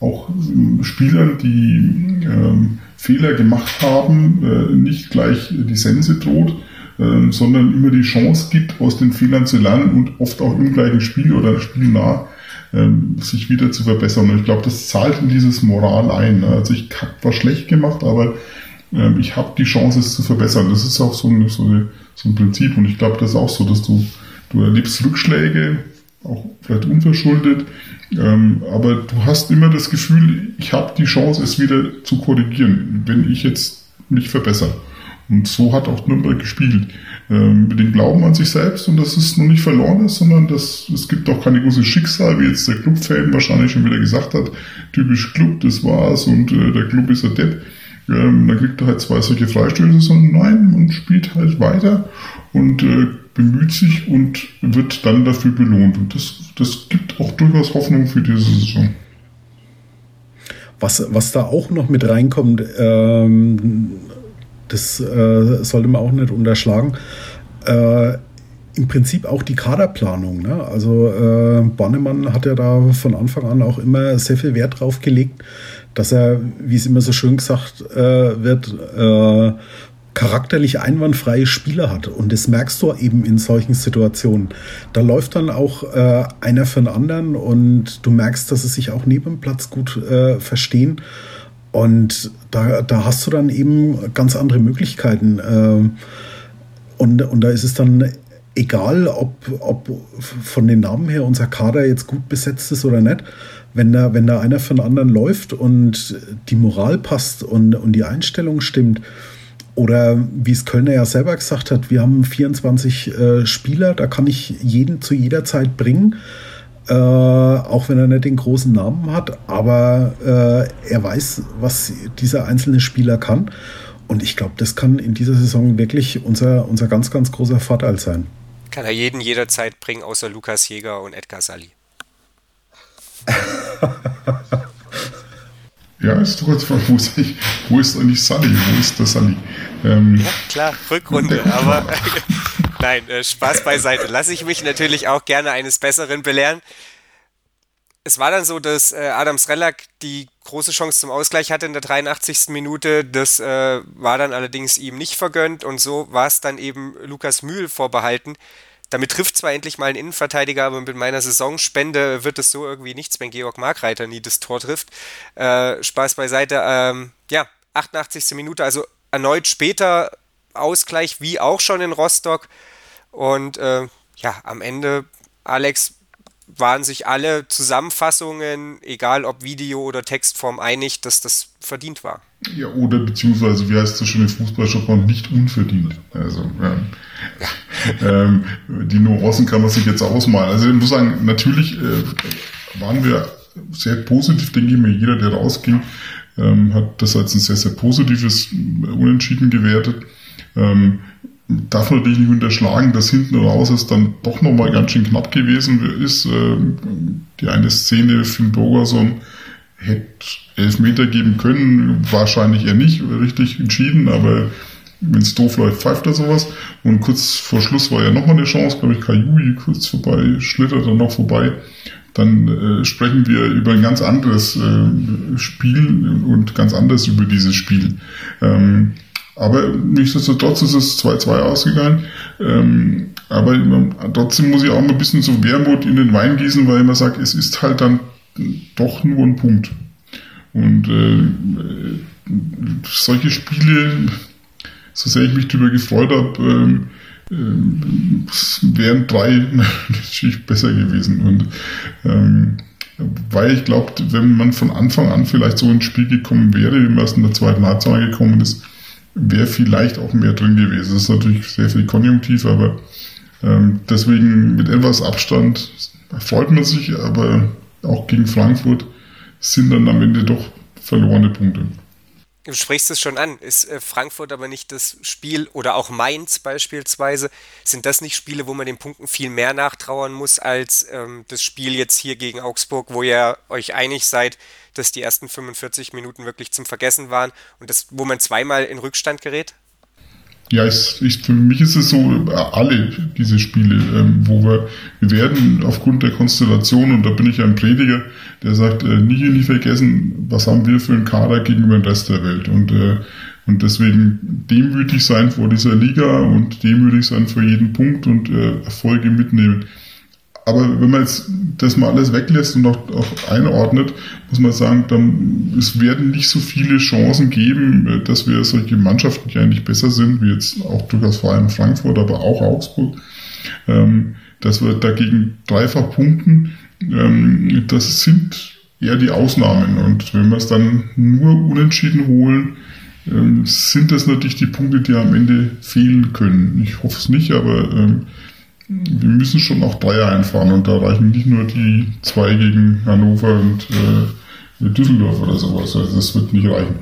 auch äh, Spielern, die ähm, Fehler gemacht haben, nicht gleich die Sense droht, ähm, sondern immer die Chance gibt, aus den Fehlern zu lernen und oft auch im gleichen Spiel oder spielnah ähm, sich wieder zu verbessern. Und ich glaube, das zahlt in dieses Moral ein. Ne? Also ich habe was schlecht gemacht, aber ähm, ich habe die Chance, es zu verbessern. Das ist auch so, eine, so, eine, so ein Prinzip. Und ich glaube, das ist auch so, dass du, du erlebst Rückschläge, auch vielleicht unverschuldet, ähm, aber du hast immer das Gefühl, ich habe die Chance, es wieder zu korrigieren, wenn ich jetzt mich verbessere. Und so hat auch Nürnberg gespielt. Ähm, mit dem Glauben an sich selbst und dass es noch nicht verloren ist, sondern dass es gibt auch keine große Schicksal, wie jetzt der Clubfan wahrscheinlich schon wieder gesagt hat. Typisch Club, das war's und äh, der Club ist ein Depp. Ähm, dann kriegt er halt zwei solche Freistöße, sondern nein, man spielt halt weiter und äh, bemüht sich und wird dann dafür belohnt. Und das, das gibt auch durchaus Hoffnung für diese Saison. Was, was da auch noch mit reinkommt, ähm, das äh, sollte man auch nicht unterschlagen. Äh, im Prinzip auch die Kaderplanung. Ne? Also äh, Bannemann hat ja da von Anfang an auch immer sehr viel Wert drauf gelegt, dass er, wie es immer so schön gesagt äh, wird, äh, charakterlich einwandfreie Spieler hat. Und das merkst du eben in solchen Situationen. Da läuft dann auch äh, einer für den anderen und du merkst, dass sie sich auch neben dem Platz gut äh, verstehen. Und da, da hast du dann eben ganz andere Möglichkeiten. Äh, und, und da ist es dann egal, ob, ob von den Namen her unser Kader jetzt gut besetzt ist oder nicht. Wenn da, wenn da einer für den anderen läuft und die Moral passt und, und die Einstellung stimmt, oder wie es Kölner ja selber gesagt hat, wir haben 24 äh, Spieler, da kann ich jeden zu jeder Zeit bringen, äh, auch wenn er nicht den großen Namen hat, aber äh, er weiß, was dieser einzelne Spieler kann. Und ich glaube, das kann in dieser Saison wirklich unser, unser ganz, ganz großer Vorteil sein. Kann er jeden jederzeit bringen, außer Lukas Jäger und Edgar Sally. Ja, ist doch jetzt, wo ist, wo ist eigentlich Sully? Wo ist der Sully? Ähm, ja, klar, Rückrunde, aber nein, äh, Spaß beiseite. Lasse ich mich natürlich auch gerne eines Besseren belehren. Es war dann so, dass äh, Adam Srelak die große Chance zum Ausgleich hatte in der 83. Minute. Das äh, war dann allerdings ihm nicht vergönnt und so war es dann eben Lukas Mühl vorbehalten, damit trifft zwar endlich mal ein Innenverteidiger, aber mit meiner Saisonspende wird es so irgendwie nichts, wenn Georg Markreiter nie das Tor trifft. Äh, Spaß beiseite. Ähm, ja, 88. Minute, also erneut später Ausgleich, wie auch schon in Rostock. Und äh, ja, am Ende, Alex, waren sich alle Zusammenfassungen, egal ob Video oder Textform, einig, dass das verdient war. Ja, oder beziehungsweise, wie heißt das schon im Fußballjargon, nicht unverdient. Also, ähm, ja. ähm, die Nuancen kann man sich jetzt ausmalen. Also ich muss sagen, natürlich äh, waren wir sehr positiv, denke ich mir, jeder, der rausging, ähm, hat das als ein sehr, sehr positives Unentschieden gewertet. Ähm, darf natürlich nicht unterschlagen, dass hinten raus es dann doch nochmal ganz schön knapp gewesen ist. Ähm, die eine Szene, Finn Bogerson, hätte Elfmeter geben können, wahrscheinlich eher nicht richtig entschieden, aber wenn es doof läuft, pfeift er sowas. Und kurz vor Schluss war ja nochmal eine Chance, glaube ich, Kajui kurz vorbei, schlittert dann noch vorbei. Dann äh, sprechen wir über ein ganz anderes äh, Spiel und ganz anders über dieses Spiel. Ähm, aber nichtsdestotrotz ist es 2-2 ausgegangen. Ähm, aber trotzdem muss ich auch mal ein bisschen so Wermut in den Wein gießen, weil ich immer sage, es ist halt dann doch nur ein Punkt. Und äh, solche Spiele, so sehr ich mich darüber gefreut habe, ähm, äh, wären drei natürlich besser gewesen. Und ähm, weil ich glaube, wenn man von Anfang an vielleicht so ins Spiel gekommen wäre, wie man erst in der zweiten Halbzeit gekommen ist, wäre vielleicht auch mehr drin gewesen. Das ist natürlich sehr viel Konjunktiv, aber ähm, deswegen mit etwas Abstand freut man sich, aber auch gegen Frankfurt sind dann am Ende doch verlorene Punkte. Du sprichst es schon an. Ist äh, Frankfurt aber nicht das Spiel oder auch Mainz beispielsweise? Sind das nicht Spiele, wo man den Punkten viel mehr nachtrauern muss als ähm, das Spiel jetzt hier gegen Augsburg, wo ihr euch einig seid, dass die ersten 45 Minuten wirklich zum Vergessen waren und das, wo man zweimal in Rückstand gerät? Ja, es, ich, für mich ist es so, alle diese Spiele, ähm, wo wir, wir werden aufgrund der Konstellation, und da bin ich ein Prediger, der sagt, äh, nie, nie vergessen, was haben wir für einen Kader gegenüber dem Rest der Welt. Und, äh, und deswegen demütig sein vor dieser Liga und demütig sein vor jedem Punkt und äh, Erfolge mitnehmen. Aber wenn man jetzt das mal alles weglässt und auch, auch einordnet, muss man sagen, dann, es werden nicht so viele Chancen geben, dass wir solche Mannschaften, die eigentlich besser sind, wie jetzt auch durchaus vor allem Frankfurt, aber auch Augsburg, ähm, dass wir dagegen dreifach punkten. Ähm, das sind eher die Ausnahmen. Und wenn wir es dann nur unentschieden holen, ähm, sind das natürlich die Punkte, die am Ende fehlen können. Ich hoffe es nicht, aber ähm, wir müssen schon auch Dreier einfahren und da reichen nicht nur die zwei gegen Hannover und äh, Düsseldorf oder sowas. Also das wird nicht reichen.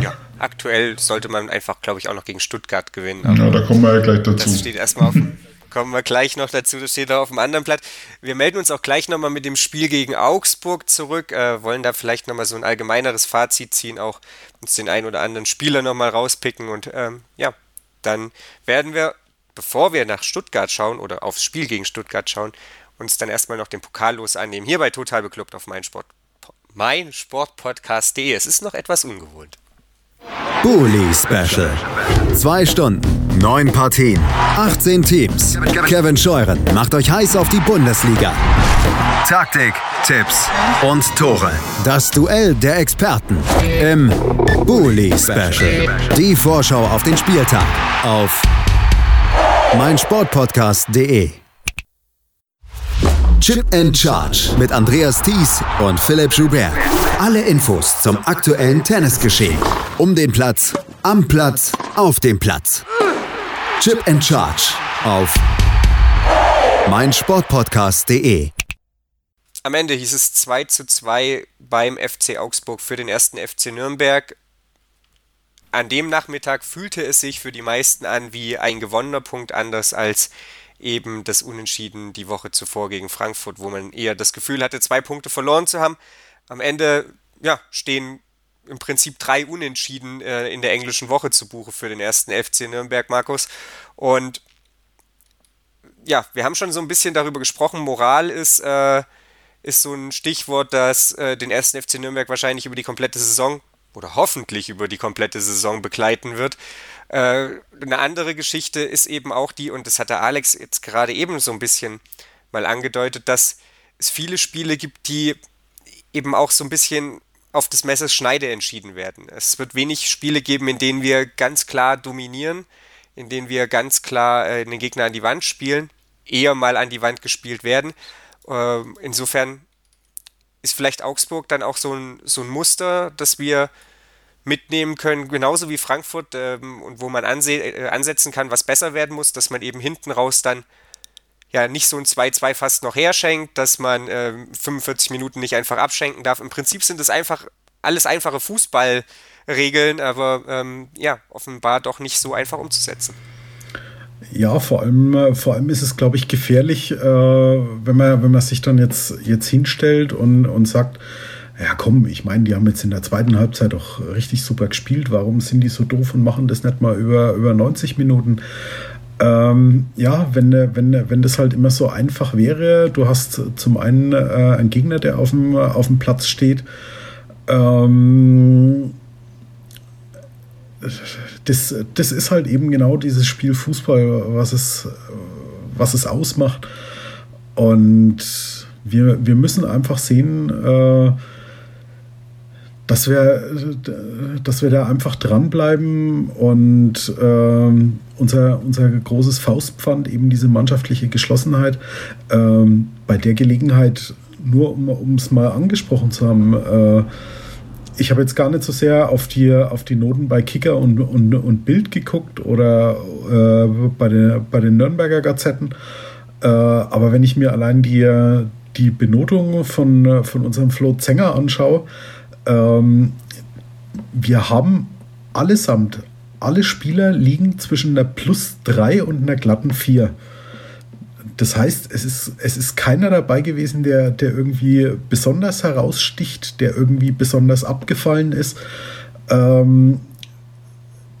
Ja, aktuell sollte man einfach, glaube ich, auch noch gegen Stuttgart gewinnen. ja, da kommen wir ja gleich dazu. Das steht erstmal auf dem, kommen wir gleich noch dazu, das steht da auf dem anderen Blatt. Wir melden uns auch gleich nochmal mit dem Spiel gegen Augsburg zurück, äh, wollen da vielleicht nochmal so ein allgemeineres Fazit ziehen, auch uns den einen oder anderen Spieler nochmal rauspicken und ähm, ja, dann werden wir bevor wir nach Stuttgart schauen oder aufs Spiel gegen Stuttgart schauen, uns dann erstmal noch den Pokal los annehmen. Hier bei Total Beklubbt auf mein Sport, mein Sportpodcast.de. Es ist noch etwas ungewohnt. Bully Special. Zwei Stunden, neun Partien, 18 Teams. Kevin Scheuren macht euch heiß auf die Bundesliga. Taktik, Tipps und Tore. Das Duell der Experten im Bully Special. Die Vorschau auf den Spieltag auf meinsportpodcast.de. Chip and Charge mit Andreas Thies und Philipp Joubert. Alle Infos zum aktuellen Tennisgeschehen. Um den Platz, am Platz, auf dem Platz. Chip and Charge auf meinsportpodcast.de. Am Ende hieß es 2 zu 2 beim FC Augsburg für den ersten FC Nürnberg. An dem Nachmittag fühlte es sich für die meisten an wie ein gewonnener Punkt anders als eben das Unentschieden die Woche zuvor gegen Frankfurt, wo man eher das Gefühl hatte, zwei Punkte verloren zu haben. Am Ende ja, stehen im Prinzip drei Unentschieden äh, in der englischen Woche zu Buche für den ersten FC Nürnberg, Markus. Und ja, wir haben schon so ein bisschen darüber gesprochen. Moral ist, äh, ist so ein Stichwort, das äh, den ersten FC Nürnberg wahrscheinlich über die komplette Saison oder hoffentlich über die komplette Saison begleiten wird. Äh, eine andere Geschichte ist eben auch die, und das hat der Alex jetzt gerade eben so ein bisschen mal angedeutet, dass es viele Spiele gibt, die eben auch so ein bisschen auf des Messers Schneide entschieden werden. Es wird wenig Spiele geben, in denen wir ganz klar dominieren, in denen wir ganz klar äh, den Gegner an die Wand spielen, eher mal an die Wand gespielt werden. Äh, insofern ist vielleicht Augsburg dann auch so ein, so ein Muster, dass wir mitnehmen können, genauso wie Frankfurt, ähm, und wo man äh, ansetzen kann, was besser werden muss, dass man eben hinten raus dann ja nicht so ein 2-2 fast noch herschenkt, dass man äh, 45 Minuten nicht einfach abschenken darf. Im Prinzip sind es einfach alles einfache Fußballregeln, aber ähm, ja, offenbar doch nicht so einfach umzusetzen. Ja, vor allem, äh, vor allem ist es, glaube ich, gefährlich, äh, wenn, man, wenn man sich dann jetzt, jetzt hinstellt und, und sagt, ja komm, ich meine, die haben jetzt in der zweiten Halbzeit auch richtig super gespielt. Warum sind die so doof und machen das nicht mal über, über 90 Minuten? Ähm, ja, wenn, wenn, wenn das halt immer so einfach wäre, du hast zum einen äh, einen Gegner, der auf dem, auf dem Platz steht, ähm, das, das ist halt eben genau dieses Spiel Fußball, was es, was es ausmacht. Und wir, wir müssen einfach sehen, äh, dass wir, dass wir da einfach dranbleiben und ähm, unser, unser großes Faustpfand, eben diese mannschaftliche Geschlossenheit, ähm, bei der Gelegenheit, nur um es mal angesprochen zu haben, äh, ich habe jetzt gar nicht so sehr auf die, auf die Noten bei Kicker und, und, und Bild geguckt oder äh, bei, den, bei den Nürnberger Gazetten. Äh, aber wenn ich mir allein die, die Benotung von, von unserem Flo Zenger anschaue, ähm, wir haben allesamt, alle Spieler liegen zwischen einer plus 3 und einer glatten 4. Das heißt, es ist, es ist keiner dabei gewesen, der, der irgendwie besonders heraussticht, der irgendwie besonders abgefallen ist. Ähm,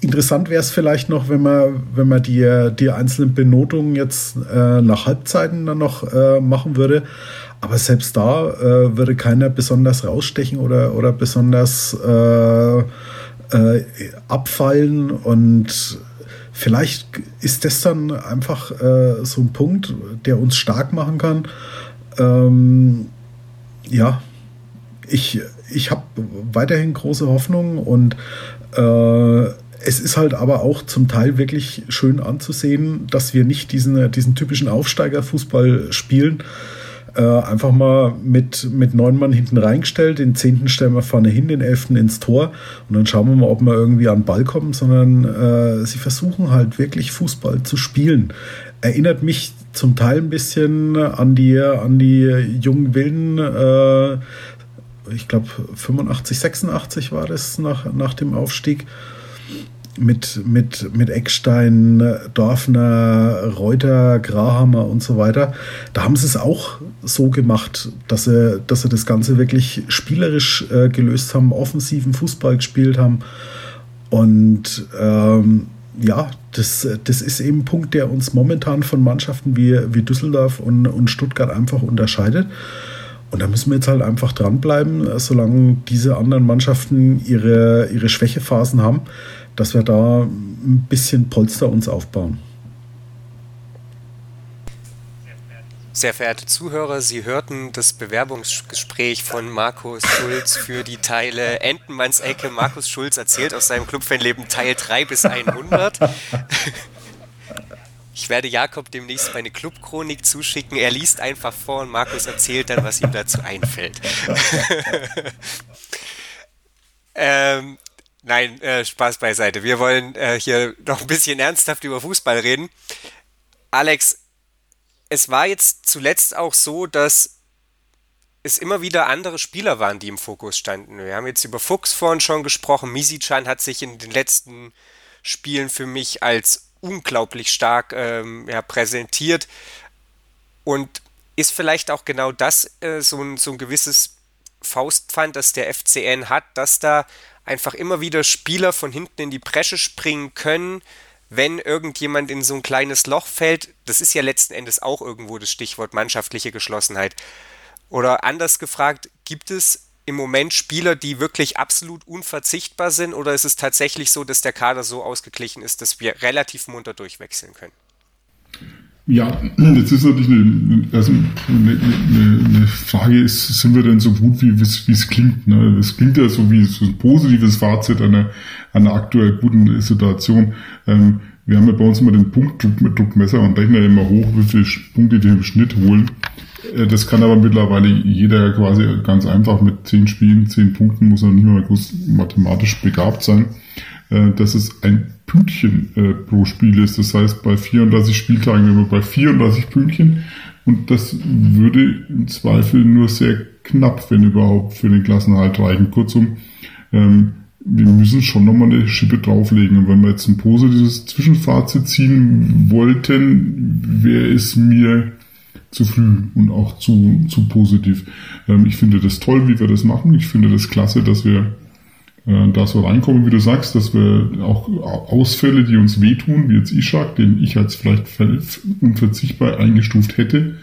interessant wäre es vielleicht noch, wenn man, wenn man die, die einzelnen Benotungen jetzt äh, nach Halbzeiten dann noch äh, machen würde. Aber selbst da äh, würde keiner besonders rausstechen oder, oder besonders äh, äh, abfallen. Und vielleicht ist das dann einfach äh, so ein Punkt, der uns stark machen kann. Ähm, ja, ich, ich habe weiterhin große Hoffnung und äh, es ist halt aber auch zum Teil wirklich schön anzusehen, dass wir nicht diesen, diesen typischen Aufsteigerfußball spielen, äh, einfach mal mit, mit neun Mann hinten reingestellt, den zehnten stellen wir vorne hin, den elften ins Tor. Und dann schauen wir mal, ob wir irgendwie an den Ball kommen, sondern äh, sie versuchen halt wirklich Fußball zu spielen. Erinnert mich zum Teil ein bisschen an die, an die jungen Wilden, äh, ich glaube 85, 86 war das nach, nach dem Aufstieg mit, mit, mit Eckstein, Dorfner, Reuter, Grahammer und so weiter. Da haben sie es auch so gemacht, dass sie, dass sie das Ganze wirklich spielerisch äh, gelöst haben, offensiven Fußball gespielt haben. Und ähm, ja, das, das ist eben ein Punkt, der uns momentan von Mannschaften wie, wie Düsseldorf und, und Stuttgart einfach unterscheidet. Und da müssen wir jetzt halt einfach dranbleiben, solange diese anderen Mannschaften ihre, ihre Schwächephasen haben, dass wir da ein bisschen Polster uns aufbauen. Sehr verehrte Zuhörer, Sie hörten das Bewerbungsgespräch von Markus Schulz für die Teile Entenmanns Ecke. Markus Schulz erzählt aus seinem Clubfanleben Teil 3 bis 100. Ich werde Jakob demnächst meine Clubchronik zuschicken. Er liest einfach vor und Markus erzählt dann, was ihm dazu einfällt. ähm, nein, äh, Spaß beiseite. Wir wollen äh, hier noch ein bisschen ernsthaft über Fußball reden. Alex, es war jetzt zuletzt auch so, dass es immer wieder andere Spieler waren, die im Fokus standen. Wir haben jetzt über Fuchs vorhin schon gesprochen. Misichan hat sich in den letzten Spielen für mich als unglaublich stark ähm, ja, präsentiert und ist vielleicht auch genau das äh, so, ein, so ein gewisses Faustpfand, das der FCN hat, dass da einfach immer wieder Spieler von hinten in die Bresche springen können, wenn irgendjemand in so ein kleines Loch fällt, das ist ja letzten Endes auch irgendwo das Stichwort mannschaftliche Geschlossenheit. Oder anders gefragt, gibt es im Moment Spieler, die wirklich absolut unverzichtbar sind, oder ist es tatsächlich so, dass der Kader so ausgeglichen ist, dass wir relativ munter durchwechseln können? Ja, jetzt ist natürlich eine, also eine, eine, eine Frage, ist, sind wir denn so gut, wie es klingt? Ne? Das klingt ja so wie so ein positives Fazit einer, einer aktuell guten Situation. Ähm, wir haben ja bei uns immer den Punktdruck mit Druckmesser und rechnen immer hoch, wie viele Punkte wir im Schnitt holen. Äh, das kann aber mittlerweile jeder quasi ganz einfach mit zehn Spielen, zehn Punkten, muss er nicht mehr groß mathematisch begabt sein, dass es ein Pünktchen äh, pro Spiel ist. Das heißt, bei 34 Spieltagen sind wir bei 34 Pünktchen und das würde im Zweifel nur sehr knapp, wenn überhaupt, für den Klassenhalt reichen. Kurzum, ähm, wir müssen schon nochmal eine Schippe drauflegen. Und wenn wir jetzt ein positives Zwischenfazit ziehen wollten, wäre es mir zu früh und auch zu, zu positiv. Ähm, ich finde das toll, wie wir das machen. Ich finde das klasse, dass wir äh, da so reinkommen, wie du sagst, dass wir auch Ausfälle, die uns wehtun, wie jetzt Ishak, den ich als vielleicht unverzichtbar eingestuft hätte,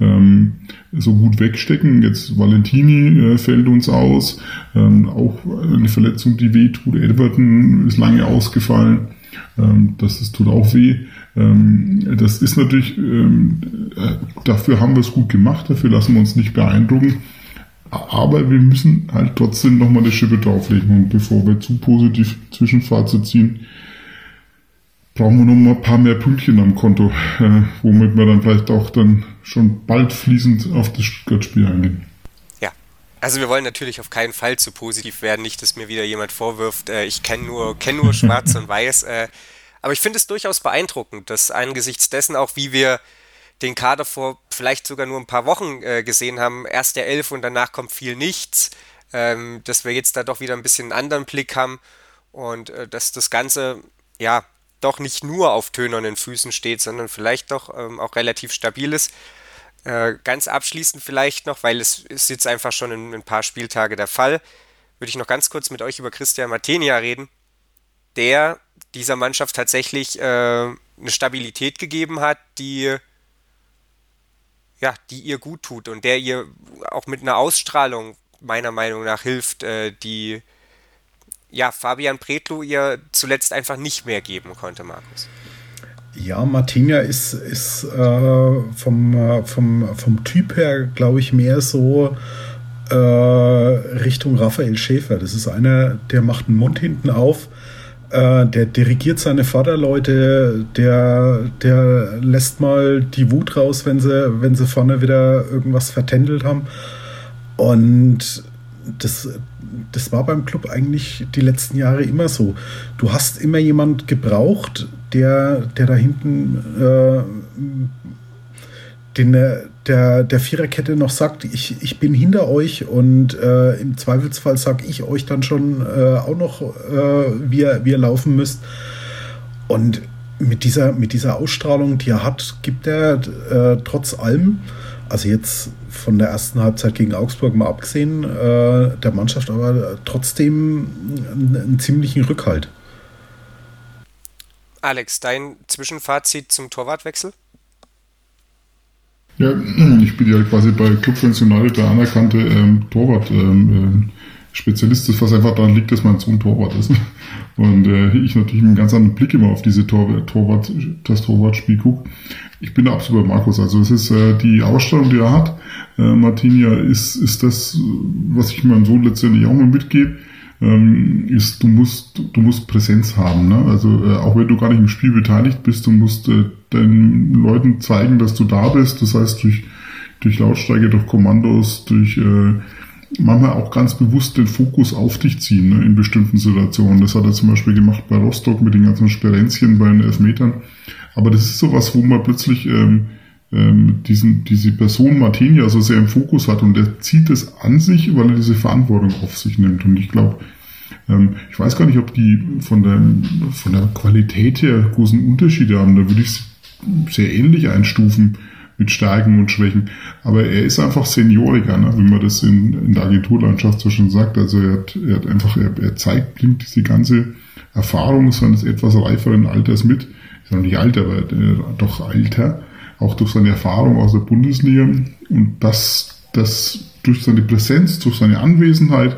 ähm, so gut wegstecken. Jetzt Valentini äh, fällt uns aus, ähm, auch eine Verletzung, die weh tut. Everton ist lange ausgefallen, ähm, das, das tut auch weh. Das ist natürlich, äh, dafür haben wir es gut gemacht, dafür lassen wir uns nicht beeindrucken. Aber wir müssen halt trotzdem nochmal eine Schippe drauflegen. Und bevor wir zu positiv Zwischenfazit ziehen, brauchen wir noch mal ein paar mehr Pünktchen am Konto, äh, womit wir dann vielleicht auch dann schon bald fließend auf das Stuttgart-Spiel eingehen. Ja, also wir wollen natürlich auf keinen Fall zu positiv werden, nicht, dass mir wieder jemand vorwirft, äh, ich kenne nur, kenn nur Schwarz und Weiß. Äh, aber ich finde es durchaus beeindruckend, dass angesichts dessen auch, wie wir den Kader vor vielleicht sogar nur ein paar Wochen äh, gesehen haben, erst der Elf und danach kommt viel nichts, ähm, dass wir jetzt da doch wieder ein bisschen einen anderen Blick haben und äh, dass das Ganze ja doch nicht nur auf tönernen Füßen steht, sondern vielleicht doch ähm, auch relativ stabil ist. Äh, ganz abschließend vielleicht noch, weil es ist jetzt einfach schon in ein paar Spieltage der Fall, würde ich noch ganz kurz mit euch über Christian Martenia reden, der dieser Mannschaft tatsächlich äh, eine Stabilität gegeben hat, die ja, die ihr gut tut und der ihr auch mit einer Ausstrahlung meiner Meinung nach hilft, äh, die ja, Fabian Pretlo ihr zuletzt einfach nicht mehr geben konnte, Markus. Ja, Martinia ist, ist äh, vom, äh, vom, vom Typ her, glaube ich, mehr so äh, Richtung Raphael Schäfer. Das ist einer, der macht den Mund hinten auf, äh, der dirigiert seine Vaterleute, der, der lässt mal die Wut raus, wenn sie, wenn sie vorne wieder irgendwas vertändelt haben. Und das, das war beim Club eigentlich die letzten Jahre immer so. Du hast immer jemand gebraucht, der, der da hinten äh, den, der, der Viererkette noch sagt, ich, ich bin hinter euch und äh, im Zweifelsfall sage ich euch dann schon äh, auch noch, äh, wie, ihr, wie ihr laufen müsst. Und mit dieser, mit dieser Ausstrahlung, die er hat, gibt er äh, trotz allem, also jetzt von der ersten Halbzeit gegen Augsburg mal abgesehen, äh, der Mannschaft aber trotzdem einen, einen ziemlichen Rückhalt. Alex, dein Zwischenfazit zum Torwartwechsel? Ja, ich bin ja quasi bei Club United der anerkannte ähm, Torwart. Ähm, äh, Spezialist ist, was einfach daran liegt, dass mein Sohn Torwart ist. Und äh, ich natürlich einen ganz anderen Blick immer auf diese Tor Torwart, das Torwartspiel gucke. Ich bin da absolut bei Markus. Also es ist äh, die Ausstellung, die er hat. Äh, Martinia ist, ist das, was ich meinem Sohn letztendlich auch mal mitgebe. Ähm, ist, du musst, du musst Präsenz haben. Ne? Also äh, auch wenn du gar nicht im Spiel beteiligt bist, du musst äh, deinen Leuten zeigen, dass du da bist. Das heißt durch, durch Lautstärke, durch Kommandos, durch äh, manchmal auch ganz bewusst den Fokus auf dich ziehen ne, in bestimmten Situationen. Das hat er zum Beispiel gemacht bei Rostock mit den ganzen Sperenzchen bei den Elfmetern. Aber das ist sowas, wo man plötzlich ähm, ähm, diesen, diese Person Martinia so sehr im Fokus hat und der zieht es an sich, weil er diese Verantwortung auf sich nimmt. Und ich glaube, ähm, ich weiß gar nicht, ob die von der, von der Qualität her großen Unterschiede haben. Da würde ich es sehr ähnlich einstufen mit Stärken und Schwächen. Aber er ist einfach Senioriker, ne? wie man das in, in der Agenturlandschaft so schon sagt. Also er hat, er hat einfach, er, er zeigt, bringt diese ganze Erfahrung seines etwas reiferen Alters mit. Ist noch nicht alt, aber äh, doch Alter. Auch durch seine Erfahrung aus der Bundesliga. Und das, das durch seine Präsenz, durch seine Anwesenheit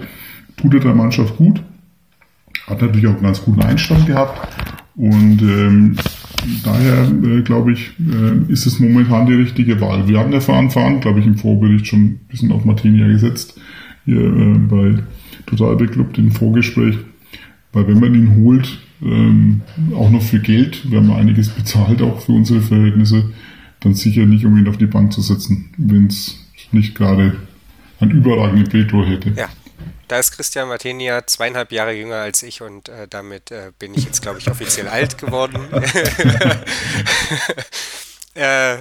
tut er der Mannschaft gut. Hat natürlich auch einen ganz guten Einstand gehabt. Und ähm, daher äh, glaube ich, äh, ist es momentan die richtige Wahl. Wir haben ja an, glaube ich, im Vorbericht schon ein bisschen auf Martinia gesetzt, hier äh, bei Total Beklubbt im Vorgespräch. Weil wenn man ihn holt, ähm, auch noch für Geld, wir haben einiges bezahlt auch für unsere Verhältnisse, dann sicher nicht, um ihn auf die Bank zu setzen, wenn es nicht gerade ein überragenden Bildtor hätte. Ja, da ist Christian Martenia zweieinhalb Jahre jünger als ich und äh, damit äh, bin ich jetzt, glaube ich, offiziell alt geworden. äh,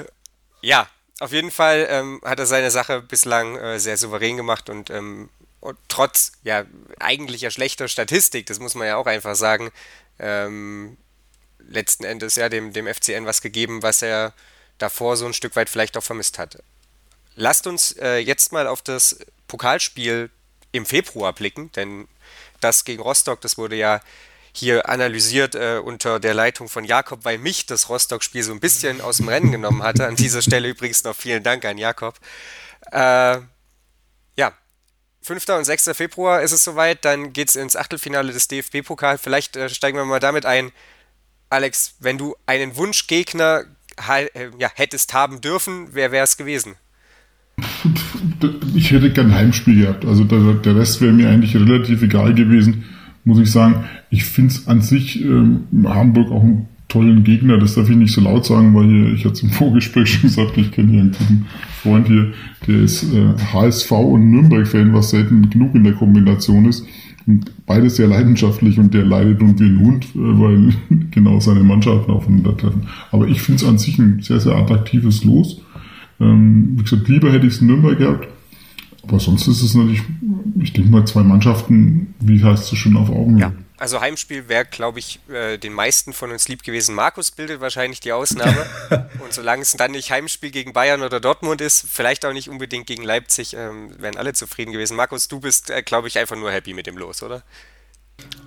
ja, auf jeden Fall ähm, hat er seine Sache bislang äh, sehr souverän gemacht und, ähm, und, trotz ja eigentlicher schlechter Statistik, das muss man ja auch einfach sagen, ähm, letzten Endes ja dem, dem FCN was gegeben, was er davor so ein Stück weit vielleicht auch vermisst hat. Lasst uns äh, jetzt mal auf das Pokalspiel im Februar blicken, denn das gegen Rostock, das wurde ja hier analysiert äh, unter der Leitung von Jakob, weil mich das Rostock-Spiel so ein bisschen aus dem Rennen genommen hatte. An dieser Stelle übrigens noch vielen Dank an Jakob. Äh, ja, 5. und 6. Februar ist es soweit, dann geht es ins Achtelfinale des DFB-Pokal. Vielleicht äh, steigen wir mal damit ein. Alex, wenn du einen Wunschgegner ja, hättest haben dürfen, wer wäre es gewesen? ich hätte kein Heimspiel gehabt. Also der, der Rest wäre mir eigentlich relativ egal gewesen, muss ich sagen. Ich finde es an sich ähm, Hamburg auch einen tollen Gegner. Das darf ich nicht so laut sagen, weil hier, ich hatte im Vorgespräch schon gesagt, ich kenne hier einen guten Freund hier, der ist äh, HSV und Nürnberg-Fan, was selten genug in der Kombination ist. Und beides sehr leidenschaftlich und der leidet und wie ein Hund, äh, weil genau seine Mannschaften aufeinander treffen. Aber ich finde es an sich ein sehr, sehr attraktives Los. Ähm, wie gesagt, lieber hätte ich es in Nürnberg gehabt. Aber sonst ist es natürlich, ich denke mal, zwei Mannschaften, wie heißt es so schön, auf Augenhöhe. Ja. Also Heimspiel wäre, glaube ich, äh, den meisten von uns lieb gewesen. Markus bildet wahrscheinlich die Ausnahme. Und solange es dann nicht Heimspiel gegen Bayern oder Dortmund ist, vielleicht auch nicht unbedingt gegen Leipzig, ähm, wären alle zufrieden gewesen. Markus, du bist, äh, glaube ich, einfach nur happy mit dem Los, oder?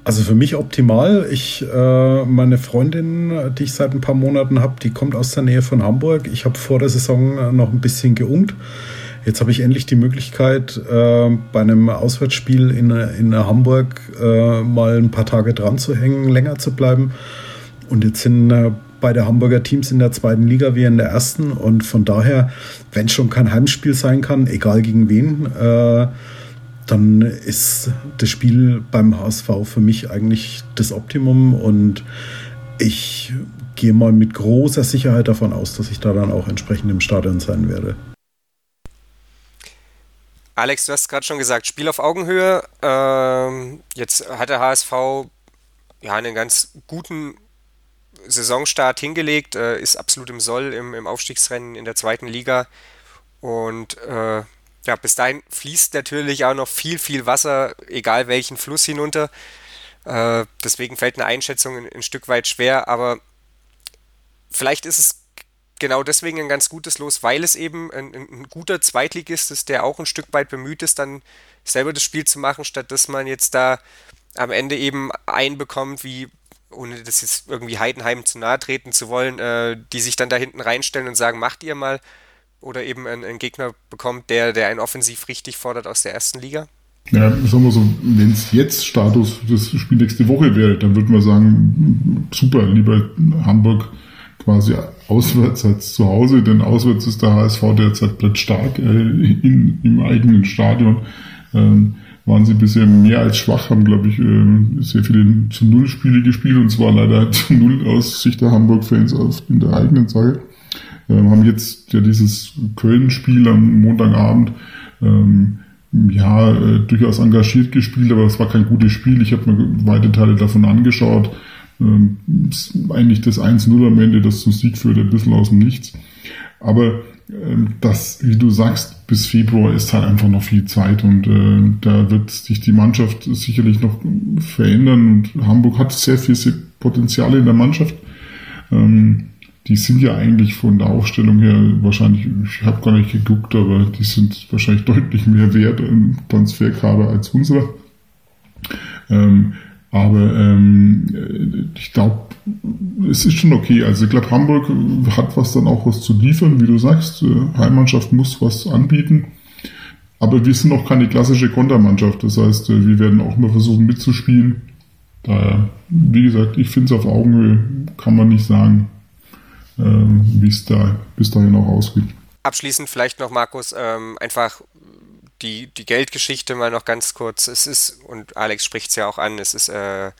Also für mich optimal. Ich, äh, meine Freundin, die ich seit ein paar Monaten habe, die kommt aus der Nähe von Hamburg. Ich habe vor der Saison äh, noch ein bisschen geungt. Jetzt habe ich endlich die Möglichkeit, äh, bei einem Auswärtsspiel in, in Hamburg äh, mal ein paar Tage dran zu hängen, länger zu bleiben. Und jetzt sind äh, beide Hamburger Teams in der zweiten Liga wie in der ersten. Und von daher, wenn es schon kein Heimspiel sein kann, egal gegen wen, äh, dann ist das Spiel beim HSV für mich eigentlich das Optimum und ich gehe mal mit großer Sicherheit davon aus, dass ich da dann auch entsprechend im Stadion sein werde. Alex, du hast gerade schon gesagt, Spiel auf Augenhöhe. Ähm, jetzt hat der HSV ja einen ganz guten Saisonstart hingelegt, äh, ist absolut im Soll im, im, Aufstiegsrennen in der zweiten Liga und äh, ja, bis dahin fließt natürlich auch noch viel, viel Wasser, egal welchen Fluss hinunter. Äh, deswegen fällt eine Einschätzung ein, ein, Stück weit schwer, aber vielleicht ist es genau deswegen ein ganz gutes Los, weil es eben ein, ein, guter Zweitligist ist, der auch ein Stück weit bemüht ist, dann selber das Spiel zu machen, statt dass man jetzt da am Ende eben einbekommt, wie ohne das jetzt irgendwie Heidenheim zu nahe treten zu wollen, äh, die sich dann da hinten reinstellen und sagen, macht ihr mal, oder eben einen, einen Gegner bekommt, der, der einen offensiv richtig fordert aus der ersten Liga? Ja, sagen wir so, wenn es jetzt Status das Spiel nächste Woche wäre, dann würden wir sagen, super, lieber Hamburg quasi auswärts als zu Hause, denn auswärts ist der HSV derzeit stark äh, in, im eigenen Stadion. Ähm, waren sie bisher mehr als schwach, haben, glaube ich, äh, sehr viele zu Null Spiele gespielt und zwar leider zu Null aus Sicht der Hamburg-Fans in der eigenen Sache. Ähm, haben jetzt ja dieses Köln-Spiel am Montagabend ähm, ja, äh, durchaus engagiert gespielt, aber es war kein gutes Spiel. Ich habe mir weite Teile davon angeschaut. Ähm, eigentlich das 1-0 am Ende, das zum Sieg führt, ein bisschen aus dem Nichts. Aber ähm, das, wie du sagst, bis Februar ist halt einfach noch viel Zeit und äh, da wird sich die Mannschaft sicherlich noch verändern und Hamburg hat sehr viel Potenziale in der Mannschaft. Ähm, die sind ja eigentlich von der Aufstellung her wahrscheinlich, ich habe gar nicht geguckt, aber die sind wahrscheinlich deutlich mehr wert im Transferkader als unsere. Ähm, aber ähm, ich glaube, es ist schon okay. Also ich glaube, Hamburg hat was dann auch was zu liefern, wie du sagst. Äh, Heimmannschaft muss was anbieten. Aber wir sind auch keine klassische Kontermannschaft. Das heißt, äh, wir werden auch mal versuchen mitzuspielen. Daher, wie gesagt, ich finde es auf Augenhöhe, kann man nicht sagen. Ähm, wie es da bis dahin auch ausgeht. Abschließend vielleicht noch, Markus, ähm, einfach die, die Geldgeschichte mal noch ganz kurz. Es ist, und Alex spricht es ja auch an, es ist, äh,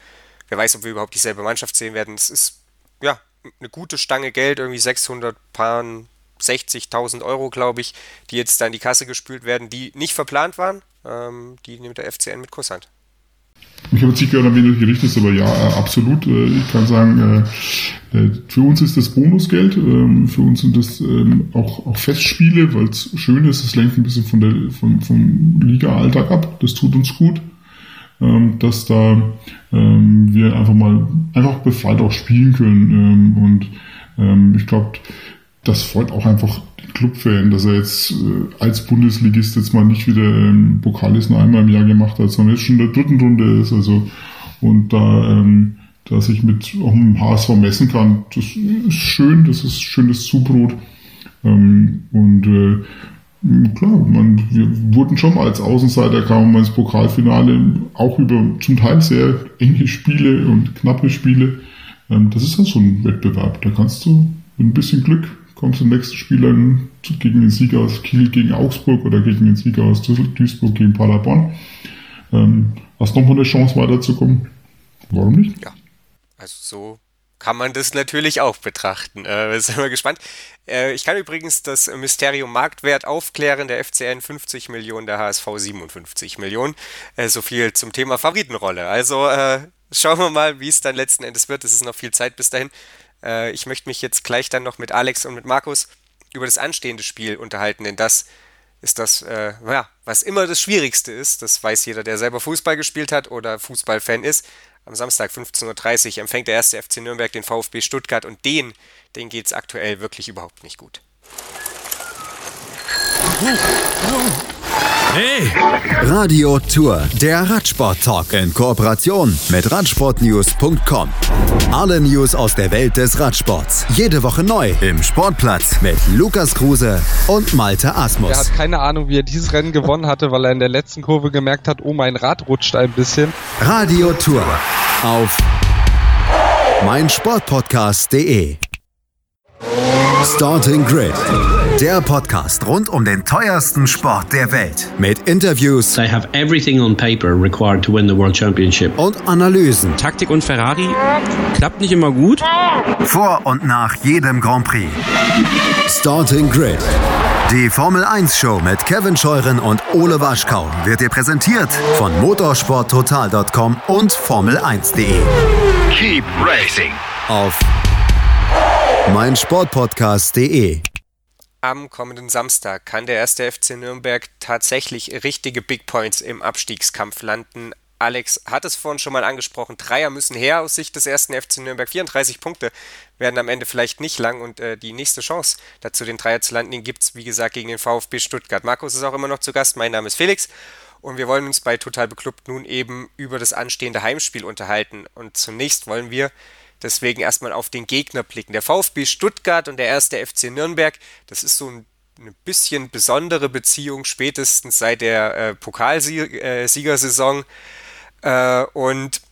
wer weiß, ob wir überhaupt dieselbe Mannschaft sehen werden. Es ist, ja, eine gute Stange Geld, irgendwie 600 Paaren, 60.000 Euro, glaube ich, die jetzt da in die Kasse gespült werden, die nicht verplant waren. Ähm, die nimmt der FCN mit Kusshand. Ich habe jetzt nicht gehört, an wen du gerichtet aber ja, äh, absolut. Äh, ich kann sagen, äh, für uns ist das Bonusgeld, ähm, für uns sind das ähm, auch, auch Festspiele, weil es schön ist, es lenkt ein bisschen von der, von, vom Liga-Alltag ab, das tut uns gut, ähm, dass da wir einfach mal einfach befreit auch spielen können und ich glaube, das freut auch einfach Clubfan, dass er jetzt äh, als Bundesligist jetzt mal nicht wieder ähm, Pokalis nur einmal im Jahr gemacht hat, sondern jetzt schon in der dritten Runde ist. Also und da, ähm, dass ich mit auch dem HSV messen kann, das ist schön, das ist schönes Zubrot. Ähm, und äh, klar, man, wir wurden schon mal als Außenseiter, kamen wir ins Pokalfinale, auch über zum Teil sehr enge Spiele und knappe Spiele. Ähm, das ist ja so ein Wettbewerb. Da kannst du mit ein bisschen Glück kommst du im nächsten Spiel dann gegen den Sieger aus Kiel gegen Augsburg oder gegen den Sieger aus Duisburg gegen Paderborn. Ähm, hast noch mal eine Chance weiterzukommen. Warum nicht? Ja, also so kann man das natürlich auch betrachten. Äh, sind wir gespannt. Äh, ich kann übrigens das Mysterium Marktwert aufklären. Der FCN 50 Millionen, der HSV 57 Millionen. Äh, so viel zum Thema Favoritenrolle. Also äh, schauen wir mal, wie es dann letzten Endes wird. Es ist noch viel Zeit bis dahin. Äh, ich möchte mich jetzt gleich dann noch mit Alex und mit Markus über das anstehende Spiel unterhalten, denn das ist das, äh, ja, was immer das Schwierigste ist. Das weiß jeder, der selber Fußball gespielt hat oder Fußballfan ist. Am Samstag 15.30 Uhr empfängt der erste FC Nürnberg den VfB Stuttgart und den, den geht es aktuell wirklich überhaupt nicht gut. Hey! Radio Tour, der Radsport-Talk in Kooperation mit Radsportnews.com. Alle News aus der Welt des Radsports. Jede Woche neu im Sportplatz mit Lukas Kruse und Malte Asmus. Er hat keine Ahnung, wie er dieses Rennen gewonnen hatte, weil er in der letzten Kurve gemerkt hat, oh, mein Rad rutscht ein bisschen. Radio Tour auf meinsportpodcast.de Starting Grid, der Podcast rund um den teuersten Sport der Welt. Mit Interviews. They have everything on paper required to win the World Championship. Und Analysen. Taktik und Ferrari klappt nicht immer gut. Vor und nach jedem Grand Prix. Starting Grid. Die Formel 1 Show mit Kevin Scheuren und Ole Waschkau wird dir präsentiert von motorsporttotal.com und Formel1.de. Keep racing auf meinsportpodcast.de. Am kommenden Samstag kann der erste FC Nürnberg tatsächlich richtige Big Points im Abstiegskampf landen. Alex hat es vorhin schon mal angesprochen. Dreier müssen her aus Sicht des ersten FC Nürnberg. 34 Punkte werden am Ende vielleicht nicht lang und äh, die nächste Chance dazu, den Dreier zu landen, den gibt es, wie gesagt, gegen den VfB Stuttgart. Markus ist auch immer noch zu Gast. Mein Name ist Felix Und wir wollen uns bei Total Beklubbt nun eben über das anstehende Heimspiel unterhalten. Und zunächst wollen wir deswegen erstmal auf den Gegner blicken. Der VfB Stuttgart und der erste FC Nürnberg, das ist so ein eine bisschen besondere Beziehung, spätestens seit der äh, Pokalsiegersaison. Äh, und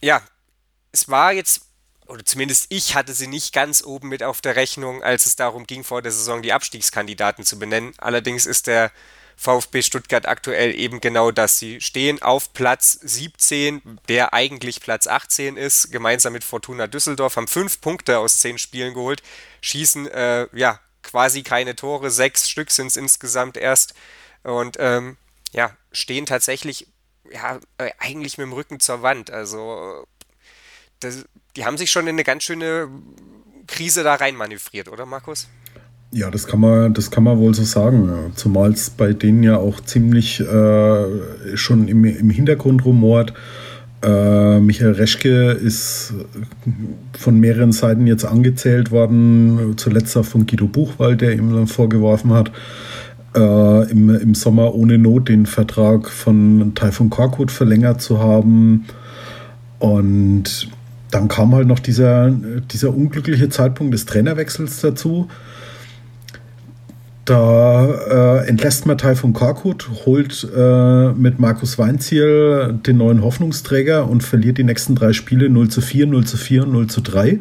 ja, es war jetzt, oder zumindest ich hatte sie nicht ganz oben mit auf der Rechnung, als es darum ging, vor der Saison die Abstiegskandidaten zu benennen. Allerdings ist der VfB Stuttgart aktuell eben genau das. Sie stehen auf Platz 17, der eigentlich Platz 18 ist, gemeinsam mit Fortuna Düsseldorf, haben fünf Punkte aus zehn Spielen geholt, schießen äh, ja quasi keine Tore, sechs Stück sind es insgesamt erst und ähm, ja, stehen tatsächlich ja, äh, eigentlich mit dem Rücken zur Wand. Also das, die haben sich schon in eine ganz schöne Krise da rein manövriert, oder Markus? Ja, das kann man, das kann man wohl so sagen. Zumal es bei denen ja auch ziemlich äh, schon im, im Hintergrund rumort. Äh, Michael Reschke ist von mehreren Seiten jetzt angezählt worden, zuletzt auch von Guido Buchwald, der ihm dann vorgeworfen hat, äh, im, im Sommer ohne Not den Vertrag von Taifun Korkut verlängert zu haben. Und dann kam halt noch dieser, dieser unglückliche Zeitpunkt des Trainerwechsels dazu. Da äh, entlässt man Taifun Korkut, holt äh, mit Markus Weinziel den neuen Hoffnungsträger und verliert die nächsten drei Spiele 0 zu 4, 0 zu 4 und 0 zu 3.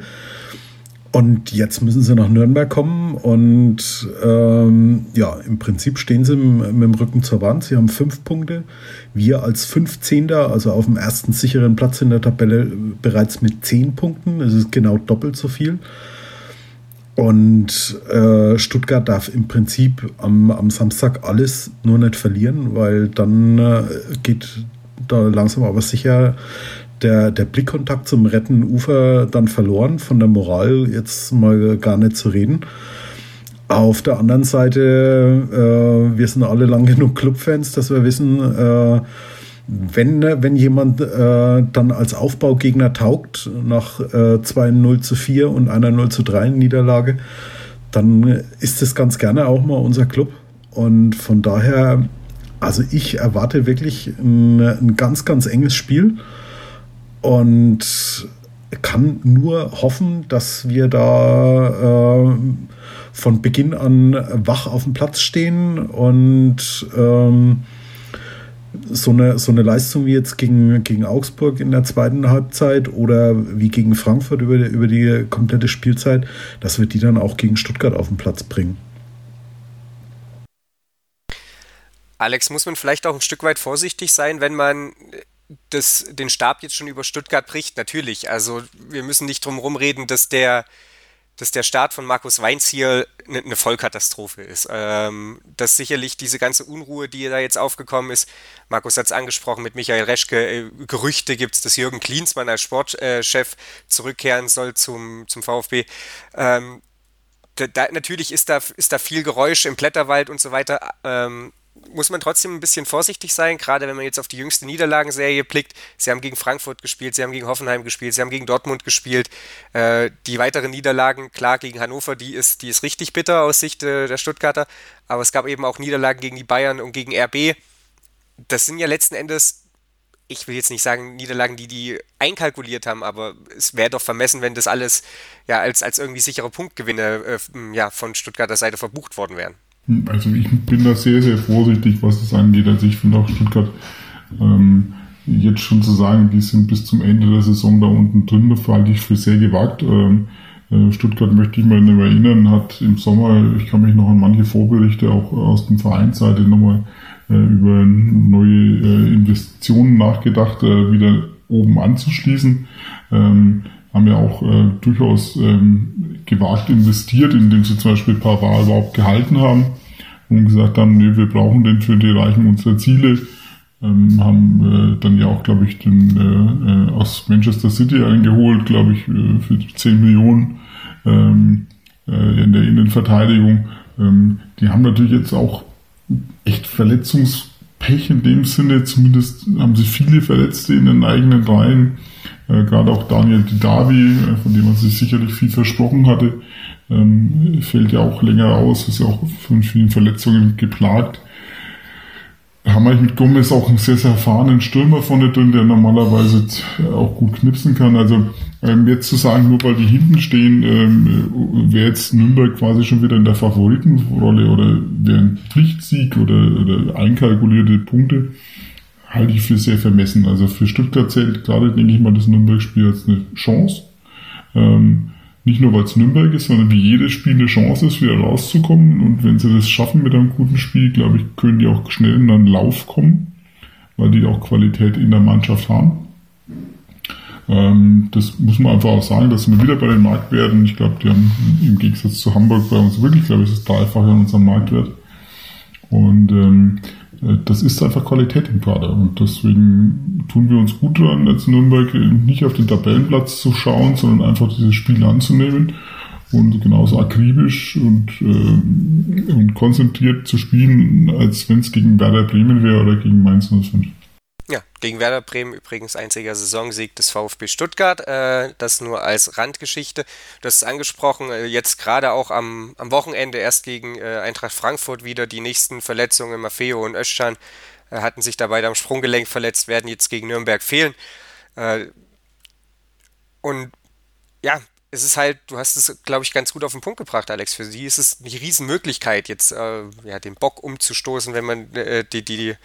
Und jetzt müssen sie nach Nürnberg kommen und ähm, ja, im Prinzip stehen sie mit, dem Rücken zur Wand. Sie haben fünf Punkte. Wir als 15. also auf dem ersten sicheren Platz in der Tabelle bereits mit zehn Punkten. Das ist genau doppelt so viel. Und äh, Stuttgart darf im Prinzip am, am Samstag alles nur nicht verlieren, weil dann äh, geht da langsam aber sicher der, der Blickkontakt zum rettenden Ufer dann verloren, von der Moral jetzt mal gar nicht zu reden. Auf der anderen Seite, äh, wir sind alle lang genug Clubfans, dass wir wissen, äh, wenn, wenn jemand äh, dann als Aufbaugegner taugt, nach äh, 2 0 zu 4 und einer 0 zu 3 Niederlage, dann ist das ganz gerne auch mal unser Club. Und von daher, also ich erwarte wirklich ein, ein ganz, ganz enges Spiel und kann nur hoffen, dass wir da äh, von Beginn an wach auf dem Platz stehen und ähm, so eine, so eine Leistung wie jetzt gegen, gegen Augsburg in der zweiten Halbzeit oder wie gegen Frankfurt über, über die komplette Spielzeit, dass wir die dann auch gegen Stuttgart auf den Platz bringen. Alex, muss man vielleicht auch ein Stück weit vorsichtig sein, wenn man das, den Stab jetzt schon über Stuttgart bricht? Natürlich. Also wir müssen nicht drum rumreden, dass der dass der Start von Markus Weinziel eine, eine Vollkatastrophe ist. Ähm, dass sicherlich diese ganze Unruhe, die da jetzt aufgekommen ist, Markus hat es angesprochen mit Michael Reschke, äh, Gerüchte gibt es, dass Jürgen Klinsmann als Sportchef äh, zurückkehren soll zum, zum VfB. Ähm, da, da, natürlich ist da, ist da viel Geräusch im Blätterwald und so weiter. Ähm, muss man trotzdem ein bisschen vorsichtig sein, gerade wenn man jetzt auf die jüngste Niederlagenserie blickt. Sie haben gegen Frankfurt gespielt, sie haben gegen Hoffenheim gespielt, sie haben gegen Dortmund gespielt. Äh, die weiteren Niederlagen, klar, gegen Hannover, die ist, die ist richtig bitter aus Sicht äh, der Stuttgarter, aber es gab eben auch Niederlagen gegen die Bayern und gegen RB. Das sind ja letzten Endes, ich will jetzt nicht sagen Niederlagen, die die einkalkuliert haben, aber es wäre doch vermessen, wenn das alles ja als, als irgendwie sichere Punktgewinne äh, ja, von Stuttgarter Seite verbucht worden wären. Also ich bin da sehr, sehr vorsichtig, was das angeht. Also ich finde auch Stuttgart ähm, jetzt schon zu sagen, die sind bis zum Ende der Saison da unten drin, das halte ich für sehr gewagt. Ähm, äh, Stuttgart möchte ich mal erinnern, hat im Sommer, ich kann mich noch an manche Vorberichte auch aus dem Vereinsseite nochmal äh, über neue äh, Investitionen nachgedacht, äh, wieder oben anzuschließen. Ähm, haben ja auch äh, durchaus ähm, gewagt investiert, indem sie zum Beispiel Pavard überhaupt gehalten haben und gesagt haben, nee, wir brauchen den für die Erreichung unserer Ziele. Ähm, haben äh, dann ja auch, glaube ich, den äh, äh, aus Manchester City eingeholt, glaube ich, äh, für 10 Millionen ähm, äh, in der Innenverteidigung. Ähm, die haben natürlich jetzt auch echt Verletzungspech in dem Sinne, zumindest haben sie viele Verletzte in den eigenen Reihen. Äh, Gerade auch Daniel Didavi, äh, von dem man sich sicherlich viel versprochen hatte, ähm, fällt ja auch länger aus, ist ja auch von vielen Verletzungen geplagt. haben eigentlich mit Gomez auch einen sehr, sehr erfahrenen Stürmer vorne drin, der normalerweise auch gut knipsen kann. Also ähm, jetzt zu sagen, nur weil die hinten stehen, ähm, wäre jetzt Nürnberg quasi schon wieder in der Favoritenrolle oder wäre ein Pflichtsieg oder, oder einkalkulierte Punkte, halte ich für sehr vermessen. Also für Stuttgart zählt gerade, denke ich mal, das Nürnberg-Spiel als eine Chance. Ähm, nicht nur weil es Nürnberg ist, sondern wie jedes Spiel eine Chance ist, wieder rauszukommen. Und wenn sie das schaffen mit einem guten Spiel, glaube ich, können die auch schnell in einen Lauf kommen, weil die auch Qualität in der Mannschaft haben. Ähm, das muss man einfach auch sagen, dass wir wieder bei den Marktwerten, ich glaube, die haben im Gegensatz zu Hamburg bei uns wirklich, glaube ich, das dreifache an unserem Marktwert. Und ähm, äh, das ist einfach Qualität im Kader. Und deswegen tun wir uns gut daran, als Nürnberg nicht auf den Tabellenplatz zu schauen, sondern einfach dieses Spiel anzunehmen und genauso akribisch und, äh, und konzentriert zu spielen, als wenn es gegen Werder Bremen wäre oder gegen Mainz 05. Ja, gegen Werder Bremen übrigens einziger Saisonsieg des VfB Stuttgart. Äh, das nur als Randgeschichte. Du hast es angesprochen, äh, jetzt gerade auch am, am Wochenende erst gegen äh, Eintracht Frankfurt wieder die nächsten Verletzungen. Maffeo und Öschan äh, hatten sich dabei am Sprunggelenk verletzt, werden jetzt gegen Nürnberg fehlen. Äh, und ja, es ist halt, du hast es, glaube ich, ganz gut auf den Punkt gebracht, Alex. Für sie ist es eine Riesenmöglichkeit, jetzt äh, ja, den Bock umzustoßen, wenn man die, die, die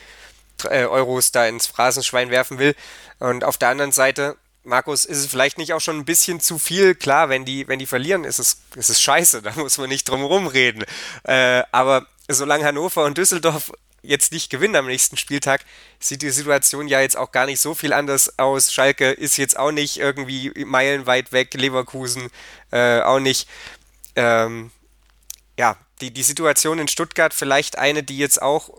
äh, Euros da ins Phrasenschwein werfen will. Und auf der anderen Seite, Markus, ist es vielleicht nicht auch schon ein bisschen zu viel? Klar, wenn die, wenn die verlieren, ist es, ist es scheiße, da muss man nicht drum rumreden. Äh, aber solange Hannover und Düsseldorf jetzt nicht gewinnen am nächsten Spieltag, sieht die Situation ja jetzt auch gar nicht so viel anders aus. Schalke ist jetzt auch nicht irgendwie meilenweit weg, Leverkusen äh, auch nicht. Ähm, ja, die, die Situation in Stuttgart vielleicht eine, die jetzt auch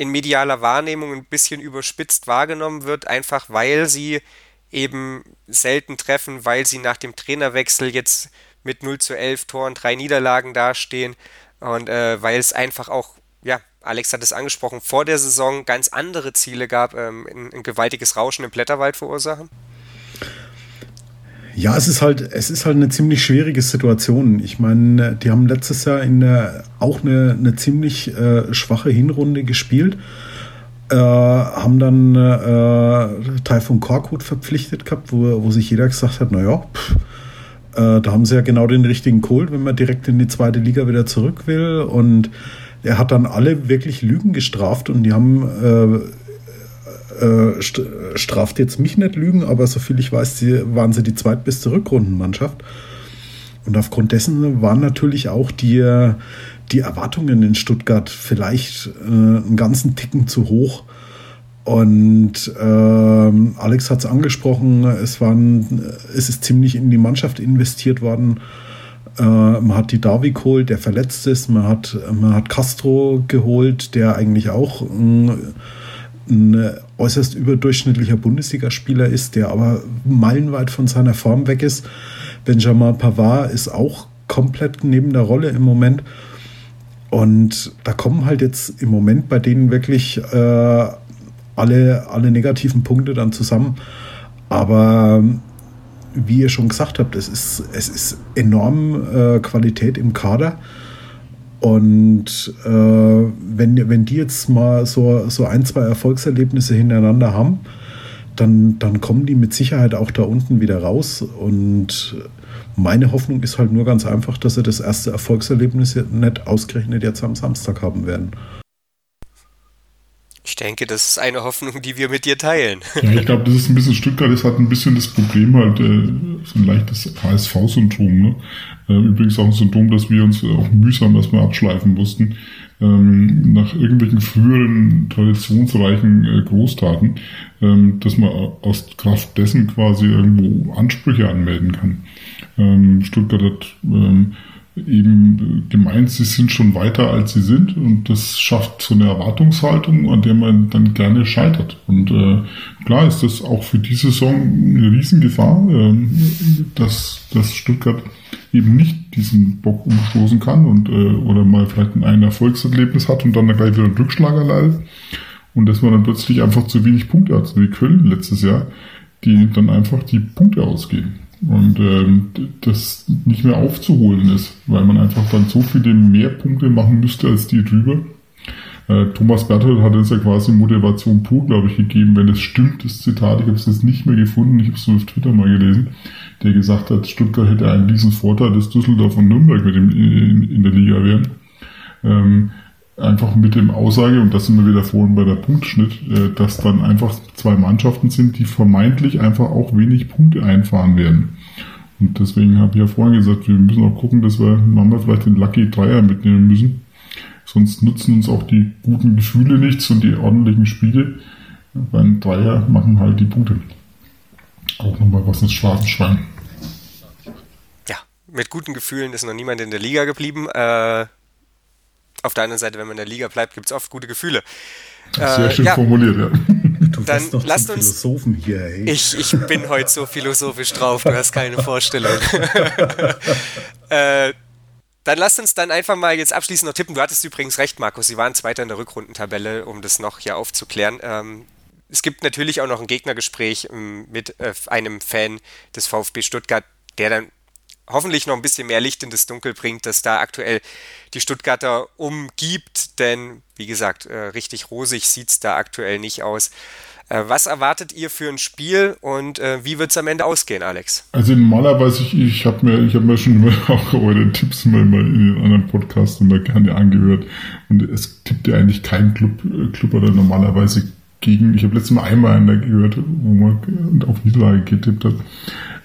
in medialer Wahrnehmung ein bisschen überspitzt wahrgenommen wird, einfach weil sie eben selten treffen, weil sie nach dem Trainerwechsel jetzt mit 0 zu 11 Toren, drei Niederlagen dastehen und äh, weil es einfach auch, ja, Alex hat es angesprochen, vor der Saison ganz andere Ziele gab, ähm, ein, ein gewaltiges Rauschen im Blätterwald verursachen. Ja, es ist halt, es ist halt eine ziemlich schwierige Situation. Ich meine, die haben letztes Jahr in der, auch eine, eine ziemlich äh, schwache Hinrunde gespielt. Äh, haben dann äh, Taifun Korkut verpflichtet gehabt, wo, wo sich jeder gesagt hat, naja, äh, da haben sie ja genau den richtigen Kohl, wenn man direkt in die zweite Liga wieder zurück will. Und er hat dann alle wirklich Lügen gestraft und die haben äh, äh, straft jetzt mich nicht Lügen, aber soviel ich weiß, sie, waren sie die zweitbeste Rückrundenmannschaft. Und aufgrund dessen waren natürlich auch die, die Erwartungen in Stuttgart vielleicht äh, einen ganzen Ticken zu hoch. Und äh, Alex hat es angesprochen, es, waren, es ist ziemlich in die Mannschaft investiert worden. Äh, man hat die Davi geholt, der verletzt ist. Man hat, man hat Castro geholt, der eigentlich auch äh, ein äußerst überdurchschnittlicher Bundesligaspieler ist, der aber meilenweit von seiner Form weg ist. Benjamin Pavard ist auch komplett neben der Rolle im Moment. Und da kommen halt jetzt im Moment bei denen wirklich äh, alle, alle negativen Punkte dann zusammen. Aber wie ihr schon gesagt habt, es ist, es ist enorm äh, Qualität im Kader. Und äh, wenn, wenn die jetzt mal so, so ein, zwei Erfolgserlebnisse hintereinander haben, dann, dann kommen die mit Sicherheit auch da unten wieder raus. Und meine Hoffnung ist halt nur ganz einfach, dass sie das erste Erfolgserlebnis nicht ausgerechnet jetzt am Samstag haben werden. Ich denke, das ist eine Hoffnung, die wir mit dir teilen. Ja, ich glaube, das ist ein bisschen Stuttgart, das hat ein bisschen das Problem halt, äh, so ein leichtes HSV-Syndrom. Ne? Äh, übrigens auch ein Syndrom, dass wir uns auch mühsam erstmal abschleifen mussten. Ähm, nach irgendwelchen früheren traditionsreichen äh, Großtaten, ähm, dass man aus Kraft dessen quasi irgendwo Ansprüche anmelden kann. Ähm, Stuttgart hat ähm, eben gemeint, sie sind schon weiter als sie sind und das schafft so eine Erwartungshaltung, an der man dann gerne scheitert. Und äh, klar ist das auch für die Saison eine Riesengefahr, äh, dass, dass Stuttgart eben nicht diesen Bock umstoßen kann und äh, oder mal vielleicht ein Erfolgserlebnis hat und dann gleich wieder einen Rückschlag erleidet und dass man dann plötzlich einfach zu wenig Punkte hat, so wie Köln letztes Jahr, die dann einfach die Punkte ausgeben und ähm, das nicht mehr aufzuholen ist, weil man einfach dann so viele mehr Punkte machen müsste als die drüber. Äh, Thomas Berthold hat uns ja quasi Motivation pur, glaube ich, gegeben, wenn es stimmt, das Zitat, ich habe es jetzt nicht mehr gefunden, ich habe es nur auf Twitter mal gelesen, der gesagt hat, Stuttgart hätte einen riesen Vorteil, dass Düsseldorf und Nürnberg mit dem, in, in der Liga wären. Ähm, einfach mit dem Aussage, und das sind wir wieder vorhin bei der Punktschnitt, äh, dass dann einfach zwei Mannschaften sind, die vermeintlich einfach auch wenig Punkte einfahren werden. Und deswegen habe ich ja vorhin gesagt, wir müssen auch gucken, dass wir manchmal vielleicht den Lucky Dreier mitnehmen müssen. Sonst nutzen uns auch die guten Gefühle nichts und die ordentlichen Spiele. Beim Dreier machen halt die Punkte. Auch nochmal was ins schwarze Schwein. Ja, mit guten Gefühlen ist noch niemand in der Liga geblieben. Äh, auf der anderen Seite, wenn man in der Liga bleibt, gibt es oft gute Gefühle. Sehr äh, schön ja. formuliert, ja. Du dann noch lasst uns. Philosophen hier, ey. Ich, ich bin heute so philosophisch drauf, du hast keine Vorstellung. äh, dann lasst uns dann einfach mal jetzt abschließend noch tippen. Du hattest übrigens recht, Markus. Sie waren Zweiter in der Rückrundentabelle, um das noch hier aufzuklären. Ähm, es gibt natürlich auch noch ein Gegnergespräch ähm, mit äh, einem Fan des VfB Stuttgart, der dann hoffentlich noch ein bisschen mehr Licht in das Dunkel bringt, dass da aktuell die Stuttgarter umgibt, denn wie gesagt, äh, richtig rosig sieht es da aktuell nicht aus. Äh, was erwartet ihr für ein Spiel und äh, wie wird es am Ende ausgehen, Alex? Also normalerweise, ich, ich habe mir, hab mir schon immer auch eure Tipps mal, mal in den anderen Podcasts immer gerne angehört und es tippt ja eigentlich kein Club, äh, Club oder normalerweise gegen, ich habe letztes Mal einmal einen gehört, wo man auf Niederlage getippt hat.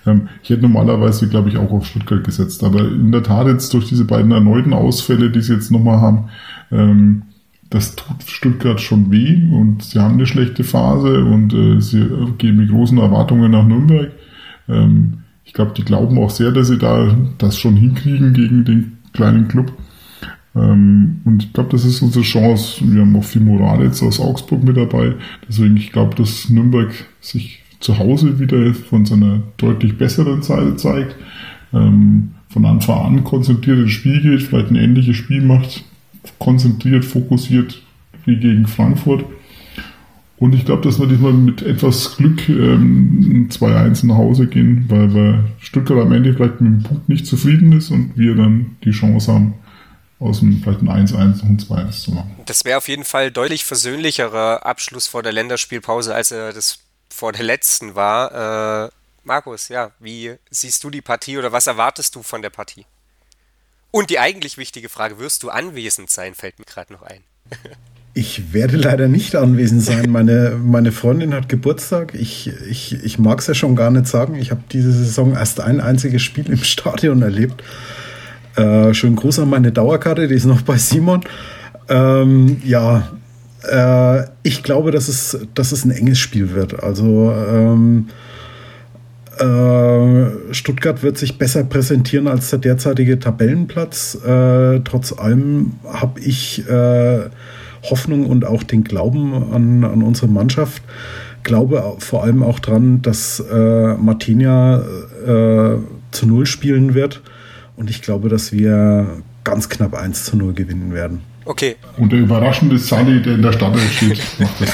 Ähm, ich hätte normalerweise, glaube ich, auch auf Stuttgart gesetzt. Aber in der Tat jetzt durch diese beiden erneuten Ausfälle, die sie jetzt nochmal haben, ähm, das tut Stuttgart schon weh und sie haben eine schlechte Phase und äh, sie gehen mit großen Erwartungen nach Nürnberg. Ähm, ich glaube, die glauben auch sehr, dass sie da das schon hinkriegen gegen den kleinen Club. Ähm, und ich glaube, das ist unsere Chance. Wir haben auch viel Moral jetzt aus Augsburg mit dabei. Deswegen, ich glaube, dass Nürnberg sich zu Hause wieder von seiner deutlich besseren Seite zeigt, ähm, von Anfang an konzentriert ins Spiel geht, vielleicht ein ähnliches Spiel macht, konzentriert, fokussiert wie gegen Frankfurt. Und ich glaube, dass wir diesmal mit etwas Glück ähm, 2-1 nach Hause gehen, weil, weil Stuttgart am Ende vielleicht mit dem Punkt nicht zufrieden ist und wir dann die Chance haben, aus dem vielleicht ein 1-1 und 2-1 zu machen. Das wäre auf jeden Fall deutlich versöhnlicherer Abschluss vor der Länderspielpause, als er das vor der letzten war. Äh, Markus, ja, wie siehst du die Partie oder was erwartest du von der Partie? Und die eigentlich wichtige Frage, wirst du anwesend sein, fällt mir gerade noch ein. Ich werde leider nicht anwesend sein. Meine, meine Freundin hat Geburtstag. Ich, ich, ich mag es ja schon gar nicht sagen. Ich habe diese Saison erst ein einziges Spiel im Stadion erlebt. Äh, schönen Gruß an meine Dauerkarte, die ist noch bei Simon. Ähm, ja, äh, ich glaube, dass es, dass es ein enges Spiel wird. Also ähm, äh, Stuttgart wird sich besser präsentieren als der derzeitige Tabellenplatz. Äh, trotz allem habe ich äh, Hoffnung und auch den Glauben an, an unsere Mannschaft. Glaube vor allem auch dran, dass äh, Martinia äh, zu Null spielen wird. Und ich glaube, dass wir ganz knapp 1 zu 0 gewinnen werden. Okay. Und der überraschende Sally, der in der Stadt steht, macht das.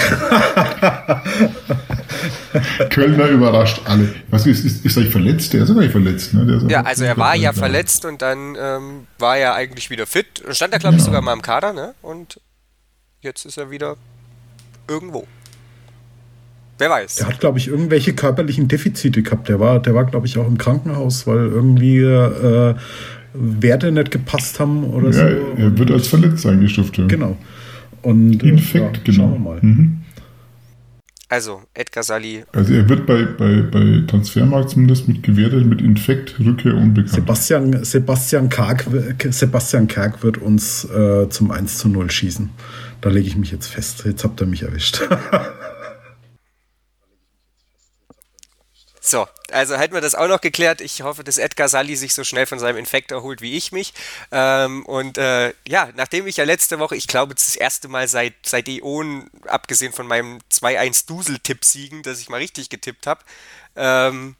Kölner überrascht alle. Was ist, ist, ist er verletzt? Der ist aber nicht verletzt, ne? ja, also er war ja verletzt und dann ähm, war er eigentlich wieder fit. Stand er, glaube ich, ja. sogar mal im Kader, ne? Und jetzt ist er wieder irgendwo. Wer weiß. Der hat, glaube ich, irgendwelche körperlichen Defizite gehabt. Der war, der war glaube ich, auch im Krankenhaus, weil irgendwie äh, Werte nicht gepasst haben oder ja, so. Er wird als verletzt eingestuft. Ja. Genau. Und, äh, Infekt, ja, genau. Schauen wir mal. Mhm. Also, Edgar Sali. Also, er wird bei, bei, bei Transfermarkt zumindest mit gewertet mit Infekt, Rückkehr unbekannt. Sebastian, Sebastian, Karg, Sebastian Karg wird uns äh, zum 1 zu 0 schießen. Da lege ich mich jetzt fest. Jetzt habt ihr mich erwischt. So, also hätten wir das auch noch geklärt. Ich hoffe, dass Edgar Sally sich so schnell von seinem Infekt erholt wie ich mich. Ähm, und äh, ja, nachdem ich ja letzte Woche, ich glaube, das erste Mal seit, seit Äonen, abgesehen von meinem 2-1-Dusel-Tipp-Siegen, dass ich mal richtig getippt habe, ähm,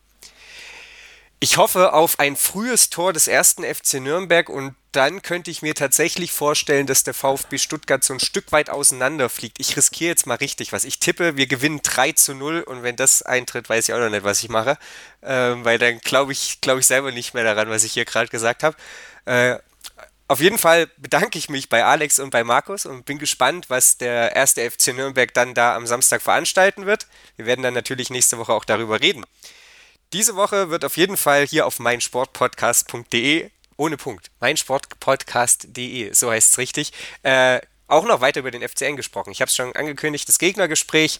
ich hoffe auf ein frühes Tor des ersten FC Nürnberg und dann könnte ich mir tatsächlich vorstellen, dass der VfB Stuttgart so ein Stück weit auseinanderfliegt. Ich riskiere jetzt mal richtig was. Ich tippe, wir gewinnen 3 zu 0 und wenn das eintritt, weiß ich auch noch nicht, was ich mache. Ähm, weil dann glaube ich, glaube ich selber nicht mehr daran, was ich hier gerade gesagt habe. Äh, auf jeden Fall bedanke ich mich bei Alex und bei Markus und bin gespannt, was der erste FC Nürnberg dann da am Samstag veranstalten wird. Wir werden dann natürlich nächste Woche auch darüber reden. Diese Woche wird auf jeden Fall hier auf meinsportpodcast.de ohne Punkt, meinsportpodcast.de, so heißt es richtig, äh, auch noch weiter über den FCN gesprochen. Ich habe es schon angekündigt, das Gegnergespräch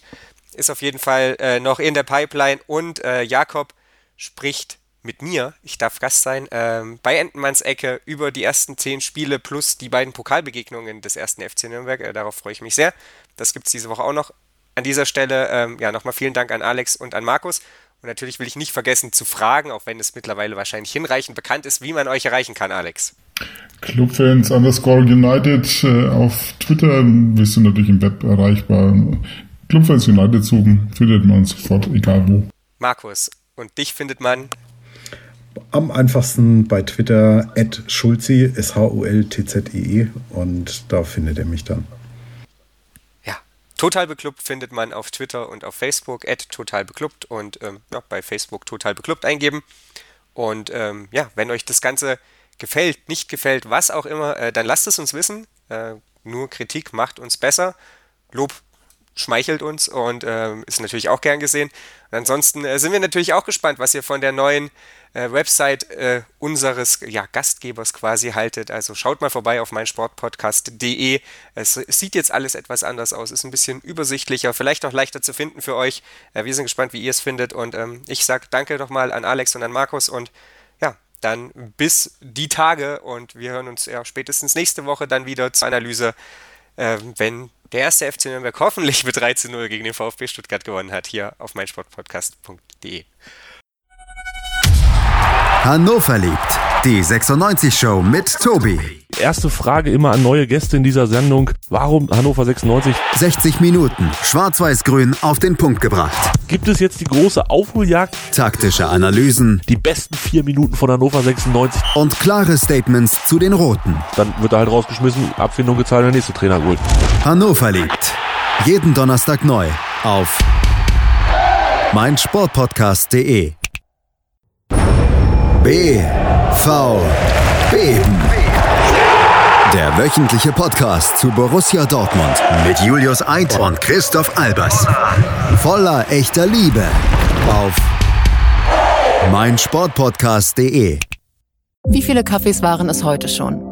ist auf jeden Fall äh, noch in der Pipeline und äh, Jakob spricht mit mir, ich darf Gast sein, ähm, bei Entenmanns Ecke über die ersten zehn Spiele plus die beiden Pokalbegegnungen des ersten FC Nürnberg. Äh, darauf freue ich mich sehr. Das gibt es diese Woche auch noch. An dieser Stelle ähm, ja nochmal vielen Dank an Alex und an Markus. Und natürlich will ich nicht vergessen zu fragen, auch wenn es mittlerweile wahrscheinlich hinreichend bekannt ist, wie man euch erreichen kann, Alex. Clubfans underscore United äh, auf Twitter. Wir sind natürlich im Web erreichbar. Clubfans United suchen, findet man sofort, egal wo. Markus, und dich findet man am einfachsten bei Twitter at Schulzi, S-H-U-L-T-Z-I-E und da findet er mich dann. Total Beklubbt findet man auf Twitter und auf Facebook, at Total Beklubbt und ähm, ja, bei Facebook Total Beklubbt eingeben. Und ähm, ja, wenn euch das Ganze gefällt, nicht gefällt, was auch immer, äh, dann lasst es uns wissen. Äh, nur Kritik macht uns besser. Lob schmeichelt uns und äh, ist natürlich auch gern gesehen. Und ansonsten äh, sind wir natürlich auch gespannt, was ihr von der neuen äh, Website äh, unseres ja, Gastgebers quasi haltet. Also schaut mal vorbei auf meinsportpodcast.de. Es, es, sieht jetzt alles etwas anders aus, ist ein bisschen übersichtlicher, vielleicht auch leichter zu finden für euch. Äh, wir sind gespannt, wie ihr es findet und ähm, ich sage danke nochmal an Alex und an Markus und ja, dann bis die Tage und wir hören uns ja spätestens nächste Woche dann wieder zur Analyse, äh, wenn der erste FC Nürnberg hoffentlich mit 13 0 gegen den VfB Stuttgart gewonnen hat, hier auf meinsportpodcast.de. Hannover liebt. Die 96 Show mit Tobi. Erste Frage immer an neue Gäste in dieser Sendung. Warum Hannover 96? 60 Minuten. Schwarz-Weiß-Grün auf den Punkt gebracht. Gibt es jetzt die große Aufholjagd? Taktische Analysen. Die besten vier Minuten von Hannover 96. Und klare Statements zu den Roten. Dann wird er halt rausgeschmissen, Abfindung gezahlt, der nächste Trainer geholt. Hannover liebt. Jeden Donnerstag neu auf meinsportpodcast.de. BV Beben. Der wöchentliche Podcast zu Borussia Dortmund mit Julius Eid und Christoph Albers. Voller echter Liebe auf meinsportpodcast.de. Wie viele Kaffees waren es heute schon?